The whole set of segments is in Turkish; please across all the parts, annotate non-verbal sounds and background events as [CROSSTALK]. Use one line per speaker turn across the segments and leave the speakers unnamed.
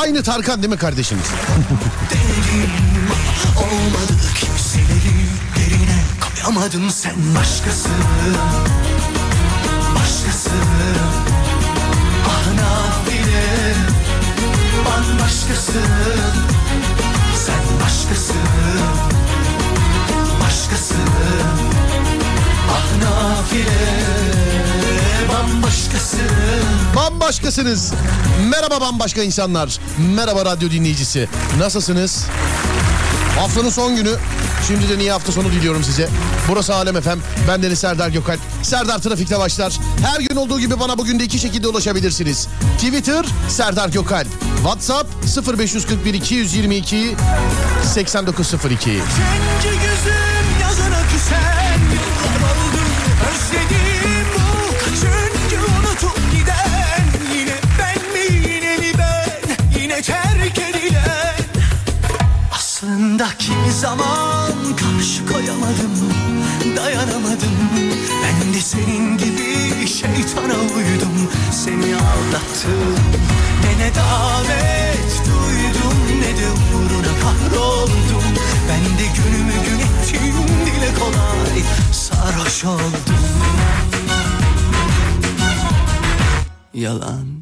Aynı Tarkan değil mi
ama olmadı sen başkası Başkası Ah nafile Bambaşkası Sen başkası Başkası Ah nafile Bambaşkası
Bambaşkasınız. Merhaba bambaşka insanlar. Merhaba radyo dinleyicisi. Nasılsınız? Haftanın son günü. Şimdiden iyi hafta sonu diliyorum size. Burası Alem Efem. Ben Deniz Serdar Gökalp. Serdar Trafik'te başlar. Her gün olduğu gibi bana bugün de iki şekilde ulaşabilirsiniz. Twitter Serdar Gökalp. WhatsApp 0541 222 8902.
Kendi yüzüm yazına küsen Özledim terk edilen Aslında kimi zaman karşı koyamadım Dayanamadım. Ben de senin gibi şeytana uydum. Seni aldattım Ne ne davet duydum Ne de uğruna kahroldum. Ben de günümü gün ettim Dile kolay sarhoş oldum. Yalan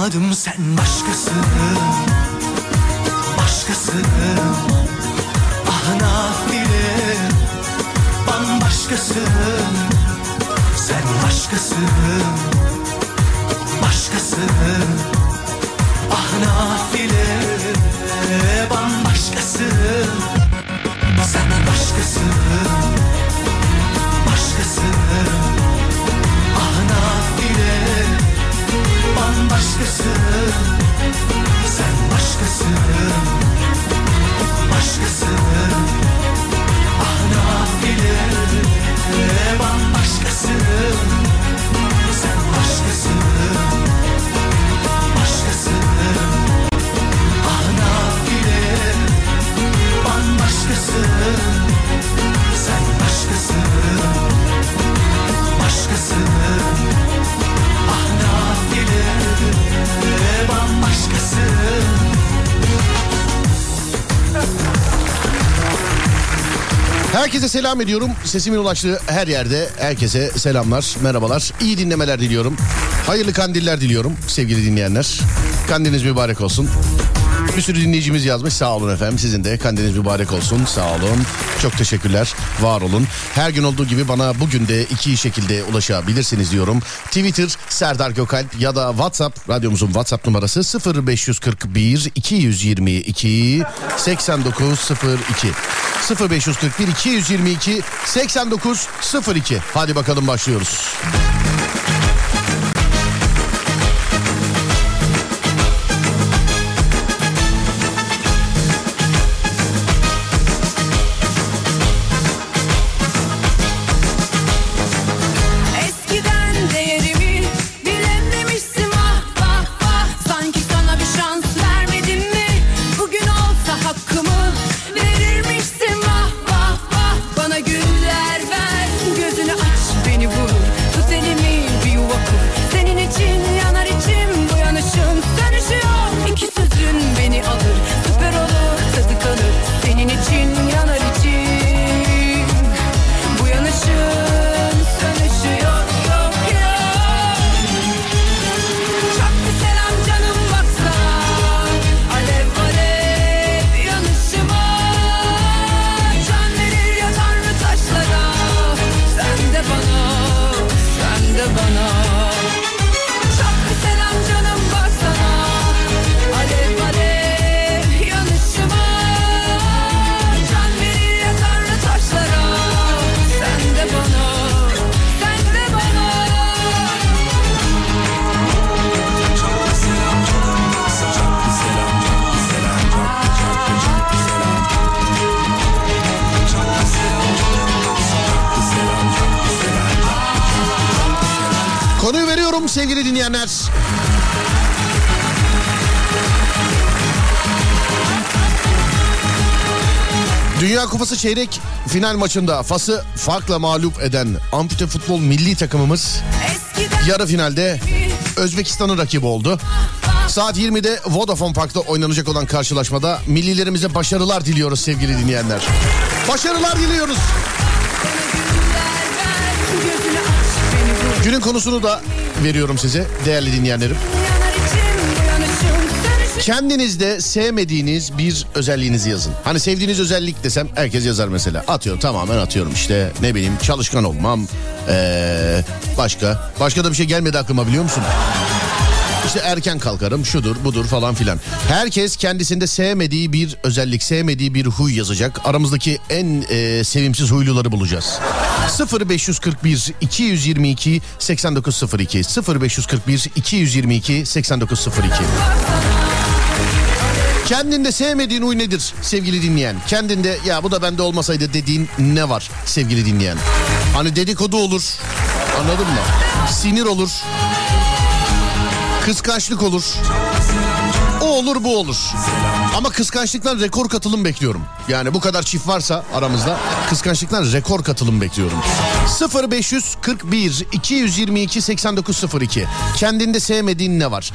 koyamadım sen başkası. Başkası. Ah nafile Bambaşkası Sen başkası. Başkası. Ah nafile Bambaşkası Sen başkası. Başkası Bambaşkası Sen başkası Başkası Ah nafile Bambaşkası Sen
Herkese selam ediyorum. Sesimin ulaştığı her yerde herkese selamlar, merhabalar. İyi dinlemeler diliyorum. Hayırlı kandiller diliyorum sevgili dinleyenler. Kandiliniz mübarek olsun. Bir sürü dinleyicimiz yazmış. Sağ olun efendim. Sizin de kandiliniz mübarek olsun. Sağ olun. Çok teşekkürler. Var olun. Her gün olduğu gibi bana bugün de iki şekilde ulaşabilirsiniz diyorum. Twitter Serdar Gökalp ya da WhatsApp radyomuzun WhatsApp numarası 0541 222 8902. 0541 222 8902. Hadi bakalım başlıyoruz.
know
sevgili dinleyenler. Dünya Kupası çeyrek final maçında Fas'ı farkla mağlup eden ampute futbol milli takımımız yarı finalde Özbekistan'ın rakibi oldu. Saat 20'de Vodafone Park'ta oynanacak olan karşılaşmada millilerimize başarılar diliyoruz sevgili dinleyenler. Başarılar diliyoruz. Günün konusunu da veriyorum size değerli dinleyenlerim. Kendinizde sevmediğiniz bir özelliğinizi yazın. Hani sevdiğiniz özellik desem herkes yazar mesela. Atıyorum tamamen atıyorum işte ne bileyim çalışkan olmam. Ee, başka. Başka da bir şey gelmedi aklıma biliyor musun? İşte erken kalkarım şudur budur falan filan. Herkes kendisinde sevmediği bir özellik, sevmediği bir huy yazacak. Aramızdaki en e, sevimsiz huyluları bulacağız. 0541 222 8902 0541 222 8902 Kendinde sevmediğin huy nedir sevgili dinleyen? Kendinde ya bu da bende olmasaydı dediğin ne var sevgili dinleyen? Hani dedikodu olur. Anladın mı? Sinir olur. Kıskançlık olur. O olur bu olur. Ama kıskançlıktan rekor katılım bekliyorum. Yani bu kadar çift varsa aramızda kıskançlıktan rekor katılım bekliyorum. 0541 222 8902 Kendinde sevmediğin ne var?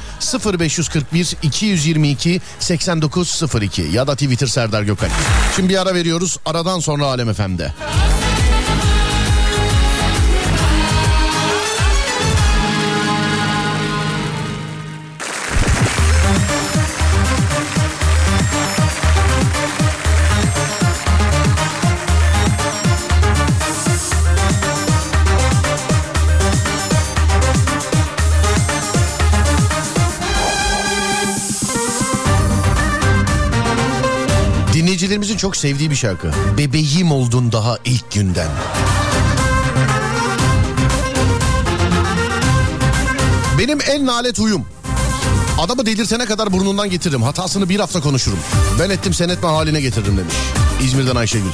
0541 222 8902 ya da Twitter Serdar Gökal. Şimdi bir ara veriyoruz. Aradan sonra Alem FM'de. Dinleyicilerimizin çok sevdiği bir şarkı. Bebeğim oldun daha ilk günden. Benim en nalet huyum. Adamı delirtene kadar burnundan getiririm. Hatasını bir hafta konuşurum. Ben ettim sen etme haline getiririm demiş. İzmir'den Ayşegül.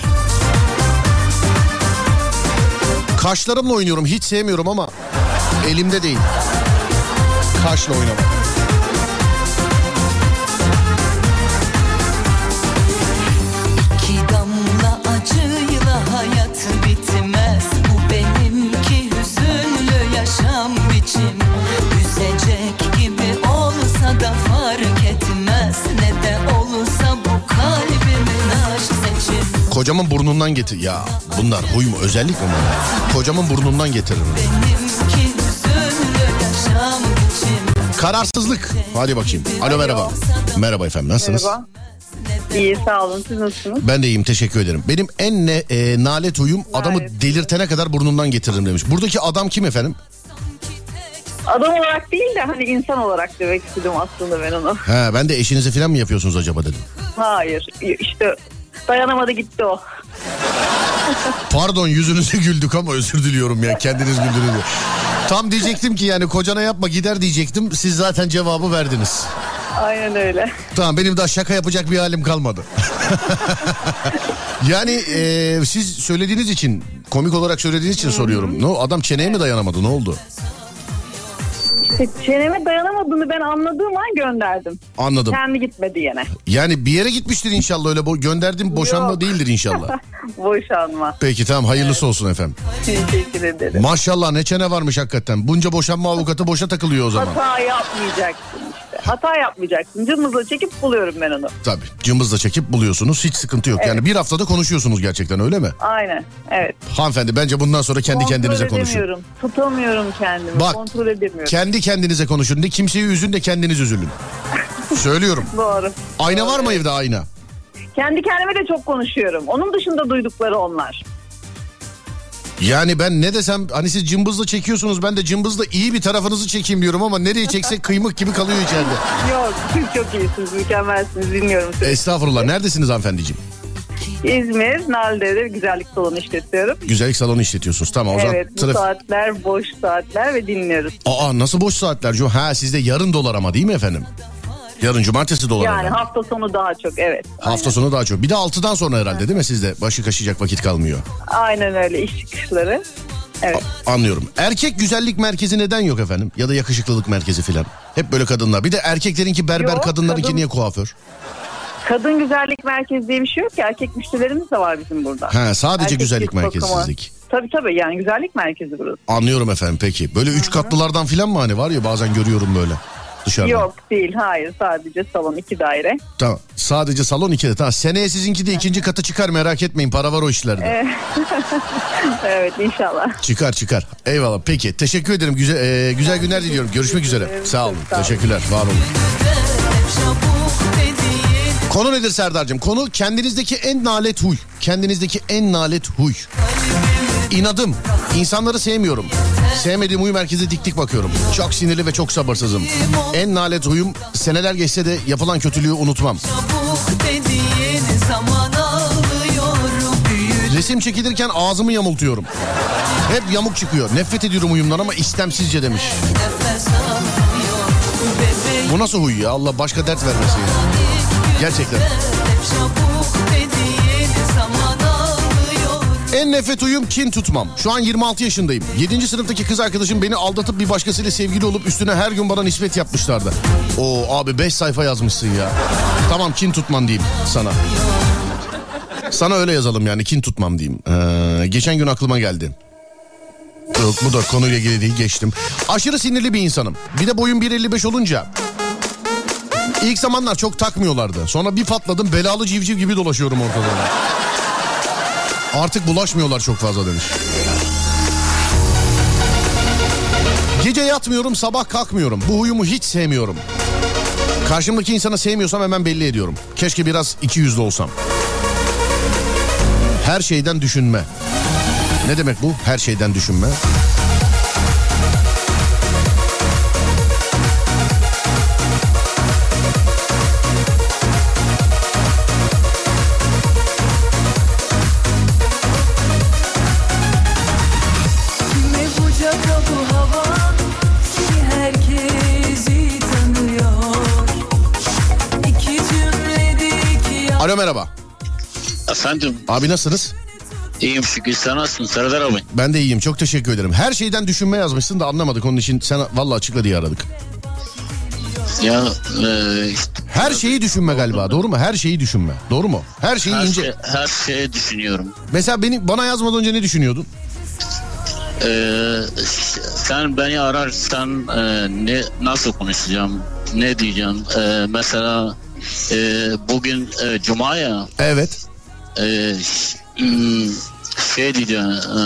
Kaşlarımla oynuyorum. Hiç sevmiyorum ama elimde değil. Kaşla oynamak. Kocamın burnundan getir. Ya bunlar huy mu? Özellik mi bunlar? Kocamın burnundan getiririm. Kararsızlık. Hadi bakayım. Alo merhaba. Merhaba efendim nasılsınız?
Merhaba. İyi sağ olun siz nasılsınız?
Ben de iyiyim teşekkür ederim. Benim en ne, e, nalet huyum adamı delirtene kadar burnundan getiririm demiş. Buradaki adam kim efendim?
Adam olarak değil de hani insan olarak demek istedim aslında ben onu.
He ben de eşinize falan mı yapıyorsunuz acaba dedim.
Hayır işte dayanamadı gitti o.
Pardon yüzünüze güldük ama özür diliyorum ya kendiniz güldünüz. Tam diyecektim ki yani kocana yapma gider diyecektim. Siz zaten cevabı verdiniz.
Aynen öyle.
Tamam benim daha şaka yapacak bir halim kalmadı. [LAUGHS] yani e, siz söylediğiniz için komik olarak söylediğiniz için soruyorum. Ne adam çeneye mi dayanamadı ne oldu?
Çeneme dayanamadığını ben anladığım an gönderdim.
Anladım.
Kendi gitmedi yine.
Yani bir yere gitmiştir inşallah öyle bo- gönderdim boşanma
Yok.
değildir inşallah. [LAUGHS]
Boşanma.
Peki tamam hayırlısı olsun efendim.
Teşekkür ederim.
Maşallah ne çene varmış hakikaten. Bunca boşanma avukatı boşa takılıyor o zaman.
Hata yapmayacaksın. Hata yapmayacaksın. Cımbızla çekip buluyorum ben onu.
Tabii cımbızla çekip buluyorsunuz hiç sıkıntı yok. Yani bir haftada konuşuyorsunuz gerçekten öyle mi?
Aynen. Evet.
Hanımefendi bence bundan sonra kendi
Kontrol
kendinize konuşun.
edemiyorum. Tutamıyorum kendimi.
Bak,
Kontrol edemiyorum.
Kendi kendinize konuşun. Ne kimseyi üzün de kendiniz üzülün. [LAUGHS] Söylüyorum.
Doğru.
Ayna var mı evde ayna?
Kendi kendime de çok konuşuyorum. Onun dışında duydukları onlar.
Yani ben ne desem hani siz cımbızla çekiyorsunuz ben de cımbızla iyi bir tarafınızı çekeyim diyorum ama nereye çeksek kıymık gibi kalıyor içeride.
Yok siz çok iyisiniz, mükemmelsiniz. Dinliyorum sizi.
Estağfurullah neredesiniz hanımefendiciğim?
İzmir, Nalde'de güzellik salonu işletiyorum.
Güzellik salonu işletiyorsunuz tamam o zaman.
Evet, bu
traf-
saatler boş saatler ve dinliyoruz.
Aa nasıl boş saatler? Ha sizde yarın dolar ama değil mi efendim? Yarın cumartesi dolar.
Yani
efendim.
hafta sonu daha çok evet.
Hafta sonu daha çok. Bir de 6'dan sonra herhalde değil mi sizde? Başı kaşıyacak vakit kalmıyor.
Aynen öyle iş çıkışları.
Evet.
A- anlıyorum. Erkek güzellik merkezi neden yok efendim? Ya da yakışıklılık merkezi filan. Hep böyle kadınlar. Bir de erkeklerinki berber,
Yok,
kadınlarınki
kadın-
niye kuaför?
Kadın güzellik merkezi diye bir şey yok ki. Erkek müşterilerimiz de var bizim burada.
Ha, sadece
Erkek
güzellik
cilt bakımı.
merkezi sizlik.
Tabii tabii yani güzellik merkezi burası.
Anlıyorum efendim peki. Böyle üç katlılardan filan mı hani var ya bazen görüyorum böyle dışarıdan.
Yok değil hayır sadece salon iki daire.
Tamam. Sadece salon ikide. Tamam. Seneye sizinki de ikinci katı çıkar merak etmeyin. Para var o işlerde.
Evet [LAUGHS] inşallah.
Çıkar çıkar. Eyvallah. Peki. Teşekkür ederim. Güzel e, güzel günler diliyorum. Görüşmek üzere. Sağ olun.
Sağ olun.
Teşekkürler. Var olun. Konu nedir Serdar'cığım? Konu kendinizdeki en nalet huy. Kendinizdeki en nalet huy. İnadım. İnsanları sevmiyorum. Sevmediğim huy merkeze dik dik bakıyorum. Çok sinirli ve çok sabırsızım. En nalet huyum seneler geçse de yapılan kötülüğü unutmam. Resim çekilirken ağzımı yamultuyorum. Hep yamuk çıkıyor. Nefret ediyorum huyumdan ama istemsizce demiş. Bu nasıl huy ya? Allah başka dert vermesin ya. Gerçekten.
çabuk
En nefret huyum kin tutmam. Şu an 26 yaşındayım. 7. sınıftaki kız arkadaşım beni aldatıp bir başkasıyla sevgili olup üstüne her gün bana nispet yapmışlardı. Oo abi 5 sayfa yazmışsın ya. Tamam kin tutmam diyeyim sana. Sana öyle yazalım yani kin tutmam diyeyim. Ee, geçen gün aklıma geldi. Yok bu da konuyla ilgili değil geçtim. Aşırı sinirli bir insanım. Bir de boyum 1.55 olunca İlk zamanlar çok takmıyorlardı. Sonra bir patladım belalı civciv gibi dolaşıyorum ortada. Artık bulaşmıyorlar çok fazla demiş. Gece yatmıyorum sabah kalkmıyorum. Bu huyumu hiç sevmiyorum. Karşımdaki insana sevmiyorsam hemen belli ediyorum. Keşke biraz iki yüzlü olsam. Her şeyden düşünme. Ne demek bu? Her şeyden düşünme.
Efendim
Abi nasılsınız?
iyiyim şükür sen nasılsın Serdar abi?
Ben de iyiyim çok teşekkür ederim. Her şeyden düşünme yazmışsın da anlamadık onun için sen vallahi açıkla diye aradık.
Ya e, işte
Her şeyi düşünme galiba doğru mu? Her şeyi düşünme. Doğru mu? Her şeyi
her,
ince.
şey, her şeyi düşünüyorum.
Mesela beni bana yazmadan önce ne düşünüyordun?
E, sen beni ararsan e, ne nasıl konuşacağım? Ne diyeceğim? E, mesela e, bugün e, Cuma ya
Evet.
E, şey diyeceğim e,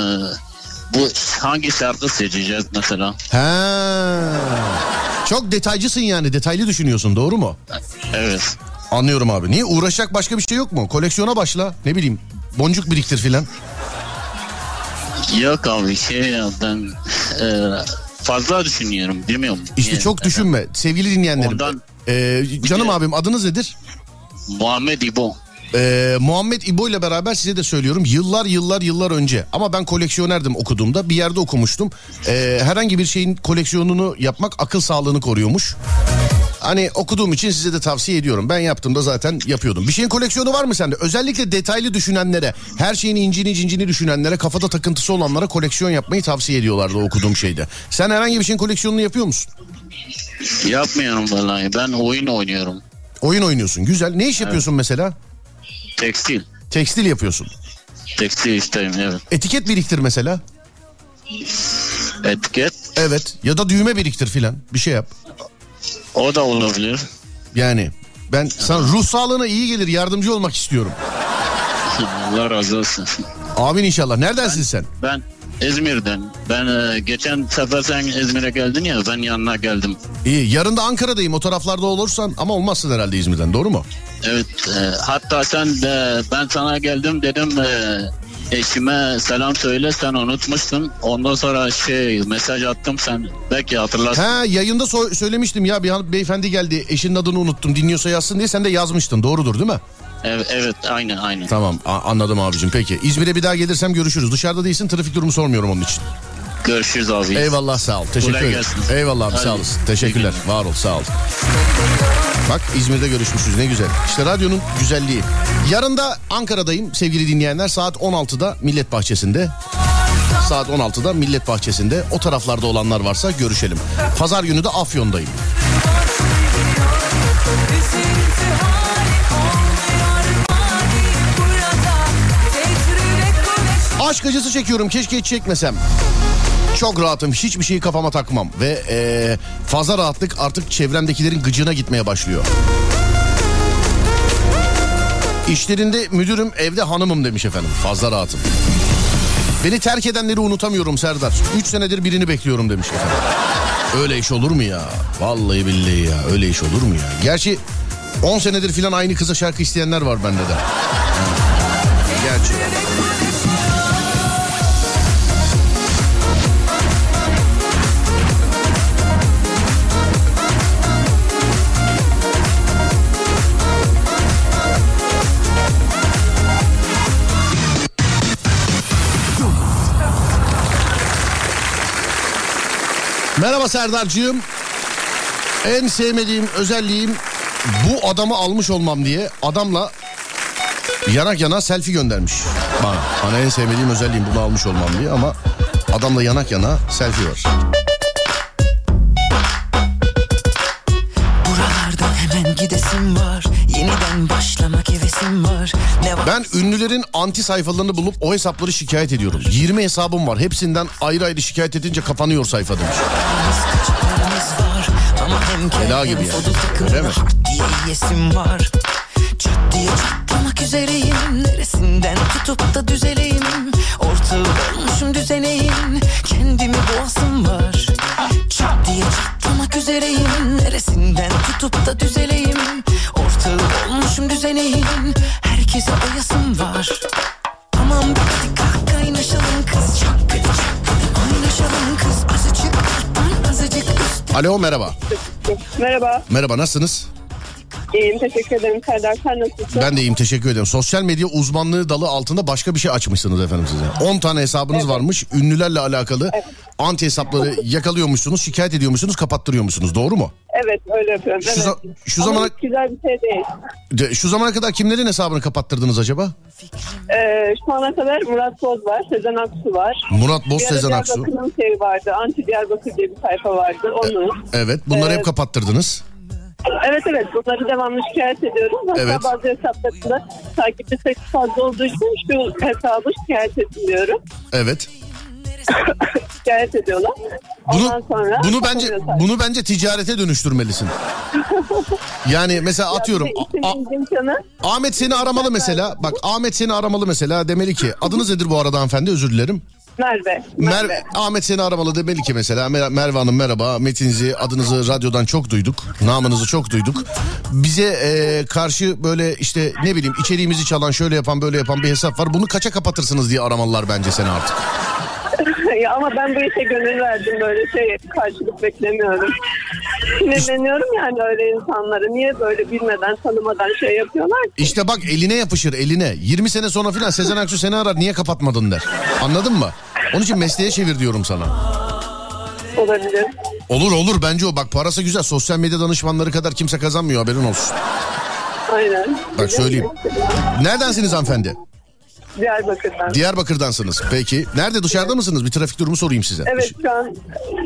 bu hangi şarkı seçeceğiz mesela?
Ha. Çok detaycısın yani detaylı düşünüyorsun doğru mu?
Evet.
Anlıyorum abi. Niye uğraşacak başka bir şey yok mu? Koleksiyona başla. Ne bileyim boncuk biriktir filan.
Yok abi şey ya ben e, fazla düşünüyorum bilmiyorum.
İşte
Niye?
çok düşünme. Sevgili dinleyenlerim.
Ondan-
Ee, canım abim adınız nedir?
Muhammed İbo.
Ee, Muhammed İbo ile beraber size de söylüyorum yıllar yıllar yıllar önce ama ben koleksiyonerdim okuduğumda bir yerde okumuştum. Ee, herhangi bir şeyin koleksiyonunu yapmak akıl sağlığını koruyormuş. Hani okuduğum için size de tavsiye ediyorum. Ben yaptığımda zaten yapıyordum. Bir şeyin koleksiyonu var mı sende? Özellikle detaylı düşünenlere, her şeyin incini cincini düşünenlere, kafada takıntısı olanlara koleksiyon yapmayı tavsiye ediyorlardı okuduğum şeyde. Sen herhangi bir şeyin koleksiyonunu yapıyor musun?
Yapmıyorum vallahi ben oyun oynuyorum.
Oyun oynuyorsun. Güzel. Ne iş yapıyorsun mesela?
Tekstil.
Tekstil yapıyorsun.
Tekstil işteyim evet.
Etiket biriktir mesela.
Etiket
Evet. Ya da düğme biriktir filan. Bir şey yap.
o da olabilir.
Yani ben sana ruh sağlığına iyi gelir yardımcı olmak istiyorum. [LAUGHS]
Allah razı olsun.
Amin inşallah. Neredensin sen?
Ben İzmir'den. Ben e, geçen sefer sen İzmir'e geldin ya ben yanına geldim.
İyi. Yarın da Ankara'dayım o taraflarda olursan ama olmazsın herhalde İzmir'den doğru mu?
Evet e, hatta sen de ben sana geldim dedim e, eşime selam söyle sen unutmuştun. Ondan sonra şey mesaj attım sen belki hatırlarsın.
Ha yayında so- söylemiştim ya bir han- beyefendi geldi eşinin adını unuttum dinliyorsa yazsın diye sen de yazmıştın doğrudur değil mi?
Evet, evet aynen aynen.
Tamam a- anladım abicim peki. İzmir'e bir daha gelirsem görüşürüz. Dışarıda değilsin trafik durumu sormuyorum onun için.
Görüşürüz abi.
Eyvallah sağ ol. Teşekkür ederim. Eyvallah abi sağ olasın. Teşekkürler. Var ol sağ ol. Bak İzmir'de görüşmüşüz ne güzel. İşte radyonun güzelliği. Yarın da Ankara'dayım sevgili dinleyenler saat 16'da Millet Bahçesi'nde. Saat 16'da Millet Bahçesi'nde. O taraflarda olanlar varsa görüşelim. Pazar günü de Afyon'dayım. Aşk acısı çekiyorum keşke hiç çekmesem. Çok rahatım hiçbir şeyi kafama takmam ve eee, fazla rahatlık artık çevremdekilerin gıcığına gitmeye başlıyor. İşlerinde müdürüm evde hanımım demiş efendim fazla rahatım. Beni terk edenleri unutamıyorum Serdar. 3 senedir birini bekliyorum demiş efendim. Öyle iş olur mu ya? Vallahi billahi ya öyle iş olur mu ya? Gerçi 10 senedir filan aynı kıza şarkı isteyenler var bende de. Gerçi. Merhaba Serdar'cığım. En sevmediğim özelliğim bu adamı almış olmam diye adamla yanak yana selfie göndermiş bana. Bana en sevmediğim özelliğim bunu almış olmam diye ama adamla yanak yana selfie var.
Buralardan hemen gidesim var Yeniden başlamak
Ben ünlülerin anti sayfalarını bulup o hesapları şikayet ediyorum. 20 hesabım var. Hepsinden ayrı ayrı şikayet edince kapanıyor sayfa demiş. Bela gibi yani. Öyle mi?
diye Çat diye çatlamak üzereyim Neresinden tutup da düzeleyim Ortağı olmuşum düzeneyim Kendimi boğasım var Çat diye çatlamak üzereyim Neresinden tutup da düzeleyim Ortağı olmuşum düzeneyim Herkese oyasım var bir hadi kalk kaynaşalım kız Çakkıdı çakkıdı oynaşalım kız Azıcık alttan azıcık üstten
Alo merhaba.
Merhaba.
Merhaba nasılsınız?
İyiyim. Teşekkür ederim Serdar. Sen nasılsın?
Ben de iyiyim teşekkür ederim. Sosyal medya uzmanlığı dalı altında başka bir şey açmışsınız efendim size. 10 tane hesabınız varmış. Ünlülerle alakalı anti hesapları yakalıyormuşsunuz, şikayet ediyormuşsunuz, kapattırıyormuşsunuz. Doğru mu?
Evet öyle yapıyorum.
Şu,
evet.
za- şu
Ama
zamana
güzel bir şey değil.
de- şu zamana kadar kimlerin hesabını kapattırdınız acaba?
Ee, şu ana kadar Murat Boz var. Sezen Aksu var.
Murat Boz, Sezen Aksu.
Diyarbakır'ın şey vardı. Anti Diyarbakır diye bir sayfa vardı. Onu.
Evet, bunları hep
Evet.
kapattırdınız.
Evet evet bunları devamlı şikayet ediyorum. Hatta
Evet.
bazı hesaplarında takipçi sayısı fazla olduğu için şu hesabı şikayet ediyorum.
Evet. [COUGHS]
şikayet ediyorlar.
Bunu
Ondan sonra
bunu bence
kapanıyor sayfa.
bunu bence ticarete dönüştürmelisin. [LAUGHS] Yani mesela atıyorum
de
A- Ahmet seni aramalı mesela. Bak Ahmet seni aramalı mesela demeli ki [LAUGHS] adınız nedir bu arada hanımefendi özür dilerim.
Merve.
Mer
Merve.
Ahmet seni aramalı demeli ki mesela Mer- Merve Hanım merhaba metinizi adınızı radyodan çok duyduk namınızı çok duyduk. Bize e, karşı böyle işte ne bileyim içeriğimizi çalan şöyle yapan böyle yapan bir hesap var bunu kaça kapatırsınız diye aramalılar bence seni artık. [LAUGHS]
ya ama ben bu işe gönül verdim böyle şey karşılık beklemiyorum. Sinirleniyorum yani öyle insanlara. Niye böyle bilmeden tanımadan şey yapıyorlar ki?
İşte bak eline yapışır eline 20 sene sonra filan Sezen Aksu seni arar niye kapatmadın der anladın mı? Onun için mesleğe çevir diyorum sana.
Olabilir.
Olur olur bence o bak parası güzel sosyal medya danışmanları kadar kimse kazanmıyor haberin olsun.
Aynen.
Bak söyleyeyim. Neredensiniz hanımefendi?
Diyarbakır'dan.
Diyarbakır'dansınız. Peki. Nerede dışarıda mısınız? Bir trafik durumu sorayım size.
Evet şu an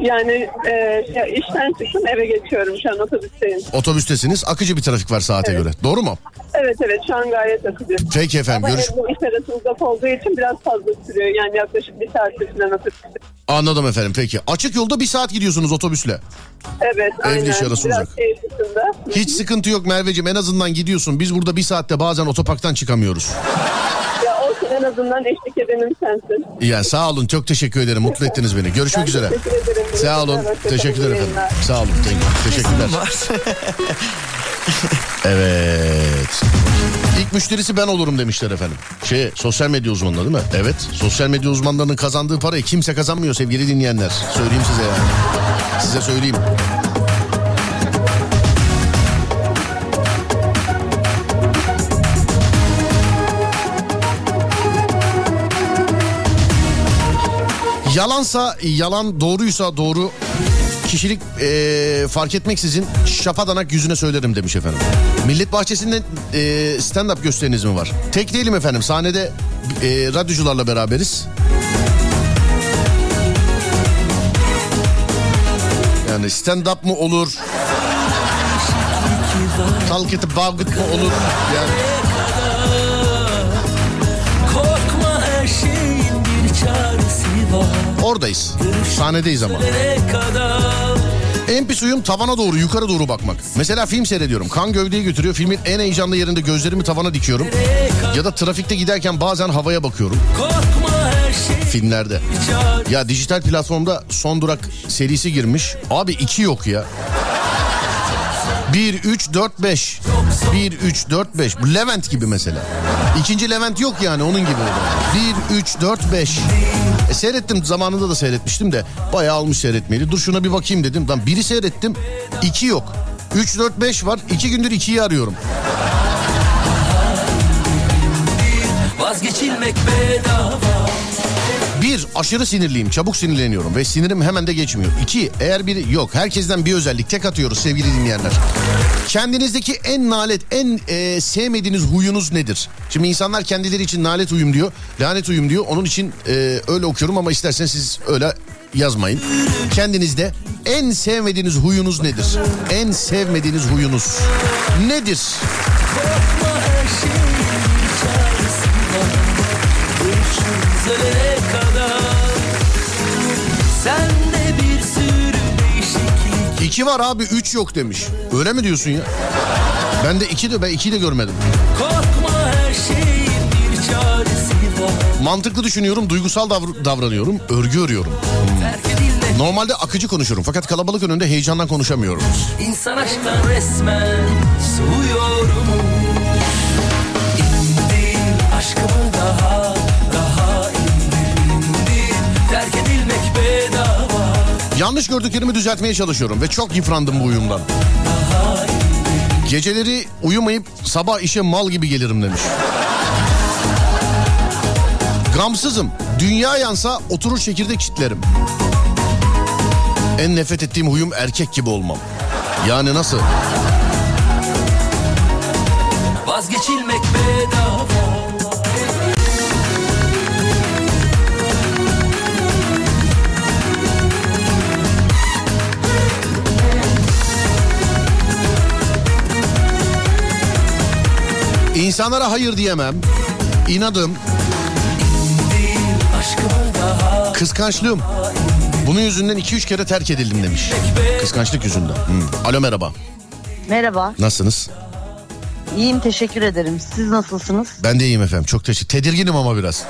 yani e, işten çıktım eve geçiyorum şu an otobüsteyim.
Otobüstesiniz. Akıcı bir trafik var saate
Evet.
göre. Doğru mu?
Evet evet şu an gayet akıcı.
Peki efendim.
Ama
Görüş...
evde iş arası uzak olduğu için biraz fazla sürüyor. Yani yaklaşık bir saat falan otobüste.
Anladım efendim. Peki. Açık yolda bir saat gidiyorsunuz otobüsle.
Evet aynen.
iş arası
biraz
uzak.
şehir dışında.
Hiç sıkıntı yok Merveciğim. En azından gidiyorsun. Biz burada bir saatte bazen otoparktan çıkamıyoruz.
En azından eşlik edenim sensin.
Ya sağ olun. Çok teşekkür ederim. Mutlu ettiniz beni. Görüşmek üzere.
Teşekkür ederim.
Sağ olun. Teşekkürler efendim. Sağ olun. Te- Teşekkürler. [LAUGHS] Evet. İlk müşterisi ben olurum demişler efendim. Şey sosyal medya uzmanları değil mi? Evet. Sosyal medya uzmanlarının kazandığı parayı kimse kazanmıyor sevgili dinleyenler. Söyleyeyim size yani. Size söyleyeyim. Yalansa yalan, doğruysa doğru. Kişilik e, fark etmeksizin şafadanak yüzüne söylerim demiş efendim. Millet Bahçesi'nde e, stand-up gösteriniz mi var? Tek değilim efendim. Sahnede e, radyocularla beraberiz. Yani stand-up mı olur? Talk it about mı olur? Yani... oradayız. Sahnedeyiz ama. En pis uyum tavana doğru yukarı doğru bakmak. Mesela film seyrediyorum. Kan gövdeyi götürüyor. Filmin en heyecanlı yerinde gözlerimi tavana dikiyorum. Ya da trafikte giderken bazen havaya bakıyorum. Filmlerde. Ya dijital platformda Son Durak serisi girmiş. Abi iki yok ya. 1, 3, 4, 5. 1, 3, 4, 5. Bu Levent gibi mesela. İkinci Levent yok yani onun gibi. 1, 3, 4, 5. E seyrettim zamanında da seyretmiştim de bayağı almış seyretmeyeli. Dur şuna bir bakayım dedim. Lan biri seyrettim iki yok. 3, 4, 5 var. İki gündür ikiyi arıyorum.
Vazgeçilmek bedava
Bir, aşırı sinirliyim. Çabuk sinirleniyorum ve sinirim hemen de geçmiyor. İki, eğer biri yok. Herkesten bir özellik. Tek atıyoruz sevgili dinleyenler. Kendinizdeki en nalet, en e, sevmediğiniz huyunuz nedir? Şimdi insanlar kendileri için nalet uyum diyor. Lanet uyum diyor. Onun için e, öyle okuyorum ama isterseniz siz öyle yazmayın. Kendinizde en sevmediğiniz huyunuz nedir? En sevmediğiniz huyunuz nedir?
Korkma her şeyin bir Sende bir sürü değişiklik
İki var abi, üç yok demiş. Öyle mi diyorsun ya? Ben de iki de ben iki de görmedim.
Korkma her şeyin bir çaresi var
Mantıklı düşünüyorum, duygusal davr- davranıyorum, örgü örüyorum. Normalde akıcı konuşurum fakat kalabalık önünde heyecandan konuşamıyorum.
insan aşktan resmen soğuyorum
Yanlış gördüklerimi düzeltmeye çalışıyorum ve çok yıprandım bu uyumdan. Geceleri uyumayıp sabah işe mal gibi gelirim demiş. Gamsızım. Dünya yansa oturur çekirdek çitlerim. En nefret ettiğim huyum erkek gibi olmam. Yani nasıl?
Vazgeçilmek bedava
İnsanlara hayır diyemem. İnadım, kıskançlığım. Bunun yüzünden 2-3 kere terk edildim demiş. Kıskançlık yüzünden. Hmm. Alo merhaba.
Merhaba.
Nasılsınız?
İyiyim teşekkür ederim. Siz nasılsınız?
Ben de iyiyim efendim. Çok teşekkür. Tedirginim ama biraz.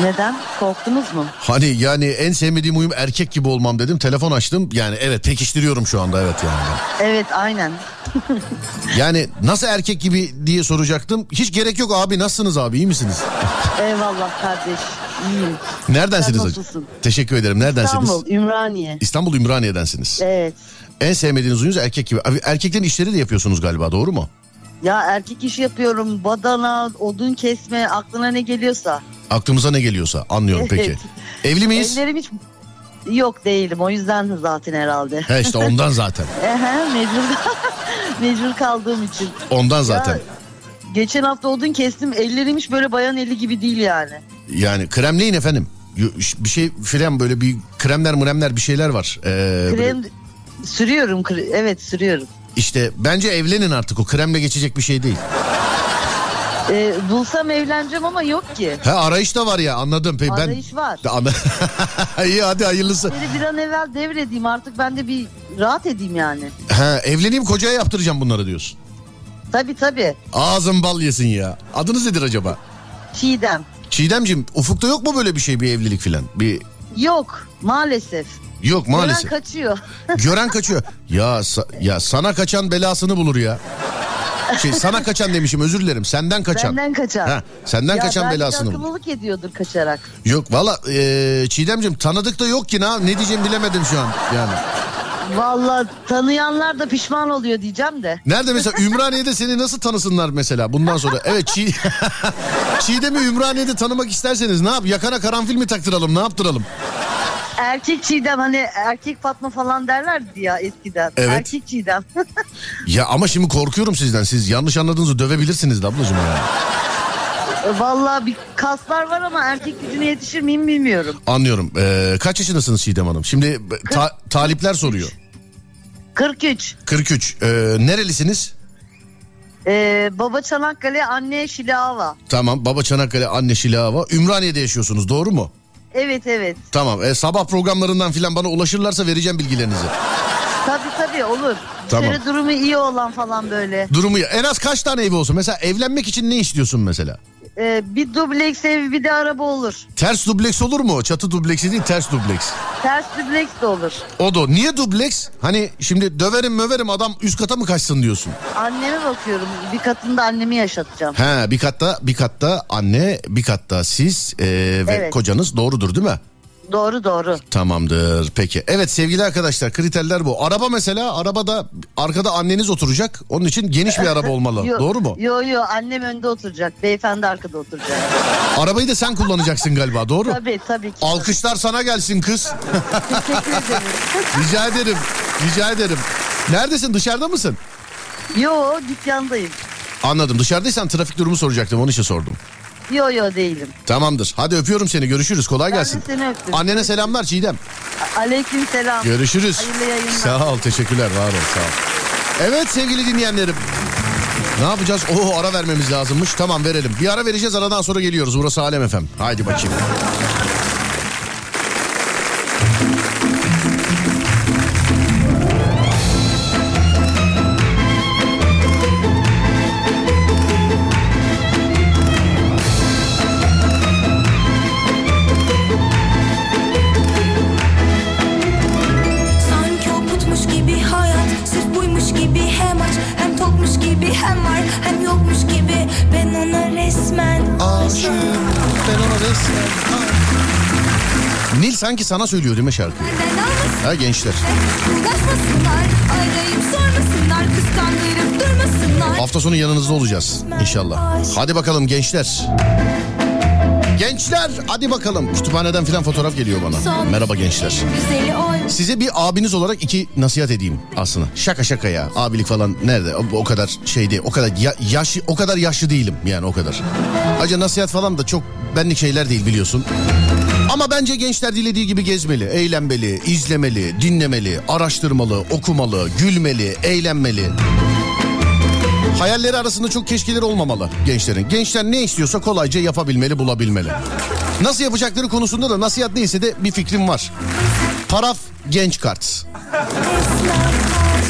Neden? Korktunuz mu?
Hani yani en sevmediğim uyum erkek gibi olmam dedim. Telefon açtım. Yani evet pekiştiriyorum şu anda evet yani.
Evet aynen. [LAUGHS]
Yani nasıl erkek gibi diye soracaktım. Hiç gerek yok abi nasılsınız abi iyi misiniz?
Eyvallah kardeş. İyiyim.
Neredensiniz?
Sen nasılsın?
Teşekkür ederim. Neredensiniz?
İstanbul, Ümraniye.
İstanbul Ümraniye'densiniz.
Evet.
En sevmediğiniz uyunuz erkek gibi. Abi, erkeklerin işleri de yapıyorsunuz galiba doğru mu?
Ya erkek işi yapıyorum. Badana, odun kesme, aklına ne geliyorsa.
Aklımıza ne geliyorsa anlıyorum peki.
Evet.
Evli miyiz?
Ellerim hiç... Yok değilim. O yüzden zaten herhalde.
He işte ondan zaten. [LAUGHS]
Ehe, mecbur, [LAUGHS] mecbur kaldığım için.
Ondan zaten.
Ya, geçen hafta odun kestim. Ellerim hiç böyle bayan eli gibi değil yani.
Yani kremleyin efendim. Bir şey filan böyle bir kremler mremler bir şeyler var. Ee, böyle-
Krem sürüyorum. kre- Evet sürüyorum.
İşte bence evlenin artık o kremle geçecek bir şey değil.
Ee, bulsam evleneceğim ama yok ki.
Ha arayış da var ya anladım. Pe- ben
Arayış var. [LAUGHS]
İyi hadi hayırlısı.
Beni bir an evvel devredeyim artık ben de bir rahat edeyim yani.
Ha evleneyim kocaya yaptıracağım bunları diyorsun.
Tabii tabii.
Ağzın bal yesin ya. Adınız nedir acaba?
Çiğdem.
Çiğdemciğim ufukta yok mu böyle bir şey bir evlilik filan? Bir
Yok maalesef.
Yok maalesef.
Gören kaçıyor. [LAUGHS]
Gören kaçıyor. Ya sa- ya sana kaçan belasını bulur ya. Şey sana kaçan demişim özür dilerim. Senden kaçan.
Benden kaçan.
Ha, senden
ya
kaçan belasını bulur.
akıllılık ediyordur kaçarak.
Yok valla e, Çiğdemciğim tanıdık da yok ki ne, ne diyeceğimi bilemedim şu an yani.
Vallahi tanıyanlar da pişman oluyor diyeceğim de.
Nerede mesela [LAUGHS] Ümraniye'de seni nasıl tanısınlar mesela bundan sonra? Evet Çiğ... [LAUGHS] Çiğdem'i Ümraniye'de tanımak isterseniz ne yap? Yakana karanfil mi taktıralım ne yaptıralım?
Erkek Çiğdem hani erkek Fatma falan derlerdi ya eskiden.
Evet.
Erkek Çiğdem. [LAUGHS]
Ya ama şimdi korkuyorum sizden. Siz yanlış anladığınızı dövebilirsiniz de ablacığım ya.
Vallahi bir kaslar var ama erkek gücüne yetişir miyim bilmiyorum.
Anlıyorum. Ee, kaç yaşındasınız Çiğdem Hanım? Şimdi ta- talipler soruyor.
43.
43. Ee, nerelisiniz?
Ee, baba Çanakkale, anne Şilava.
Tamam baba Çanakkale anne Şilava. Ümraniye'de yaşıyorsunuz doğru mu?
Evet evet.
Tamam e, sabah programlarından filan bana ulaşırlarsa vereceğim bilgilerinizi.
Tabii tabii olur.
Tamam.
Şöyle durumu iyi olan falan böyle.
Durumu en az kaç tane evi olsun? Mesela evlenmek için ne istiyorsun mesela?
Ee, bir dubleks ev bir de araba olur.
Ters dubleks olur mu? Çatı dubleksi değil ters dubleks.
Ters dubleks de olur.
O da niye dubleks? Hani şimdi döverim möverim adam üst kata mı kaçsın diyorsun?
Anneme bakıyorum. Bir katında annemi yaşatacağım.
He bir katta bir katta anne bir katta siz e, ve
Evet.
kocanız doğrudur değil mi?
Doğru doğru.
Tamamdır peki. Evet sevgili arkadaşlar kriterler bu. Araba mesela arabada arkada anneniz oturacak. Onun için geniş bir araba olmalı. [LAUGHS]
Yo-
Doğru mu?
Yo yo annem önde oturacak. Beyefendi arkada oturacak.
Arabayı da sen kullanacaksın galiba doğru?
tabii tabii ki.
Alkışlar sana gelsin kız. [LAUGHS]
Teşekkür ederim. [LAUGHS]
rica ederim. Rica ederim. Neredesin dışarıda mısın?
Yo dükkandayım.
Anladım dışarıdaysan trafik durumu soracaktım onun için sordum.
Yo yo değilim.
Tamamdır. Hadi öpüyorum seni. Görüşürüz. Kolay
Ben
gelsin.
seni öptüm.
Annene selamlar Çiğdem.
Aleyküm selam.
Görüşürüz.
Hayırlı yayınlar.
Sağ ol. Teşekkürler. Var ol. Sağ ol. Evet sevgili dinleyenlerim. Ne yapacağız? Oo ara vermemiz lazımmış. Tamam verelim. Bir ara vereceğiz. Aradan sonra geliyoruz. Burası Alem Efem. Haydi bakayım.
Sanki
sana söylüyor değil mi şarkıyı? Ha gençler. Hafta sonu yanınızda olacağız inşallah. Hadi bakalım gençler. Gençler hadi bakalım. Kütüphaneden filan fotoğraf geliyor bana.
Son
Merhaba gençler. Size bir abiniz olarak iki nasihat edeyim aslında. Şaka şaka ya. Abilik falan nerede? O, o kadar şey değil. O kadar ya, yaş o kadar yaşlı değilim yani o kadar. Ayrıca nasihat falan da çok benlik şeyler değil biliyorsun. Ama bence gençler dilediği gibi gezmeli, eğlenmeli, izlemeli, dinlemeli, araştırmalı, okumalı, gülmeli, eğlenmeli. Hayalleri arasında çok keşkeleri olmamalı gençlerin. Gençler ne istiyorsa kolayca yapabilmeli, bulabilmeli. Nasıl yapacakları konusunda da nasihat neyse de bir fikrim var. Paraf genç kart.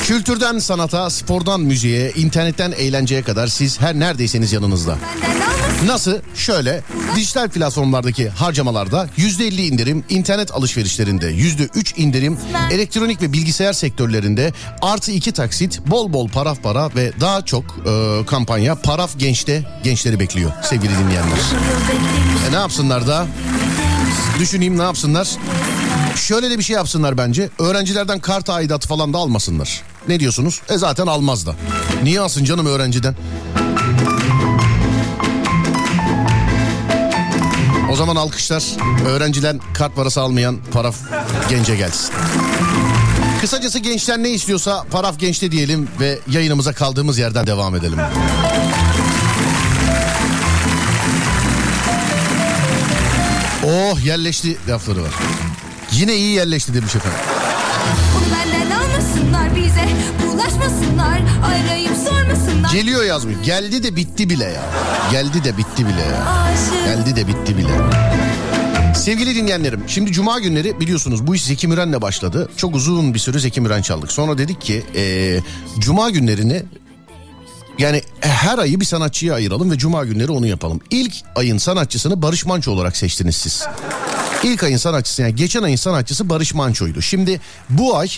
Kültürden sanata, spordan müziğe, internetten eğlenceye kadar siz her neredeyseniz yanınızda.
Benden
Nasıl? Şöyle dijital platformlardaki harcamalarda %50 indirim, internet alışverişlerinde %3 indirim, elektronik ve bilgisayar sektörlerinde artı 2 taksit, bol bol paraf para ve daha çok e, kampanya Paraf Genç'te gençleri bekliyor sevgili dinleyenler. E ne yapsınlar da? Düşüneyim ne yapsınlar? Şöyle de bir şey yapsınlar bence. Öğrencilerden kart aidatı falan da almasınlar. Ne diyorsunuz? E zaten almaz da. Niye alsın canım öğrenciden? O zaman alkışlar öğrenciden kart parası almayan paraf gence gelsin. Kısacası gençler ne istiyorsa paraf gençte diyelim ve yayınımıza kaldığımız yerden devam edelim. Oh yerleşti lafları var. Yine iyi yerleşti demiş efendim.
Bunu benden almasınlar bize Bulaşmasınlar Arayıp sormasınlar
Geliyor yazmıyor. Geldi de bitti bile ya. Geldi de bitti bile ya. Geldi de bitti bile. Sevgili dinleyenlerim şimdi cuma günleri biliyorsunuz bu iş Zeki Müren'le başladı. Çok uzun bir süre Zeki Müren çaldık. Sonra dedik ki eee, cuma günlerini yani her ayı bir sanatçıya ayıralım ve cuma günleri onu yapalım. İlk ayın sanatçısını Barış Manço olarak seçtiniz siz. İlk ayın sanatçısı yani geçen ayın sanatçısı Barış Manço'ydu. Şimdi bu ay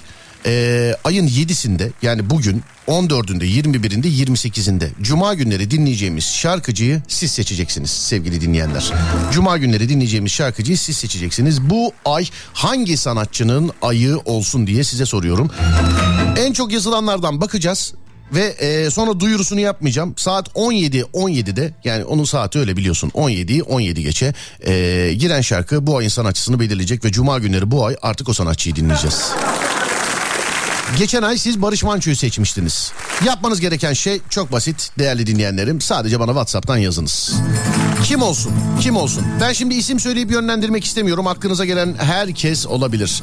e, ayın 7'sinde yani bugün 14'ünde 21'inde 28'inde Cuma günleri dinleyeceğimiz şarkıcıyı siz seçeceksiniz sevgili dinleyenler. Cuma günleri dinleyeceğimiz şarkıcıyı siz seçeceksiniz. Bu ay hangi sanatçının ayı olsun diye size soruyorum. En çok yazılanlardan bakacağız. Ve e, sonra duyurusunu yapmayacağım. Saat 17 17'de yani onun saati öyle biliyorsun 17 17 geçe e, giren şarkı bu ayın sanatçısını belirleyecek ve cuma günleri bu ay artık o sanatçıyı dinleyeceğiz. Geçen ay siz Barış Manço'yu seçmiştiniz. Yapmanız gereken şey çok basit değerli dinleyenlerim. Sadece bana WhatsApp'tan yazınız. Kim olsun? Kim olsun? Ben şimdi isim söyleyip yönlendirmek istemiyorum. Aklınıza gelen herkes olabilir.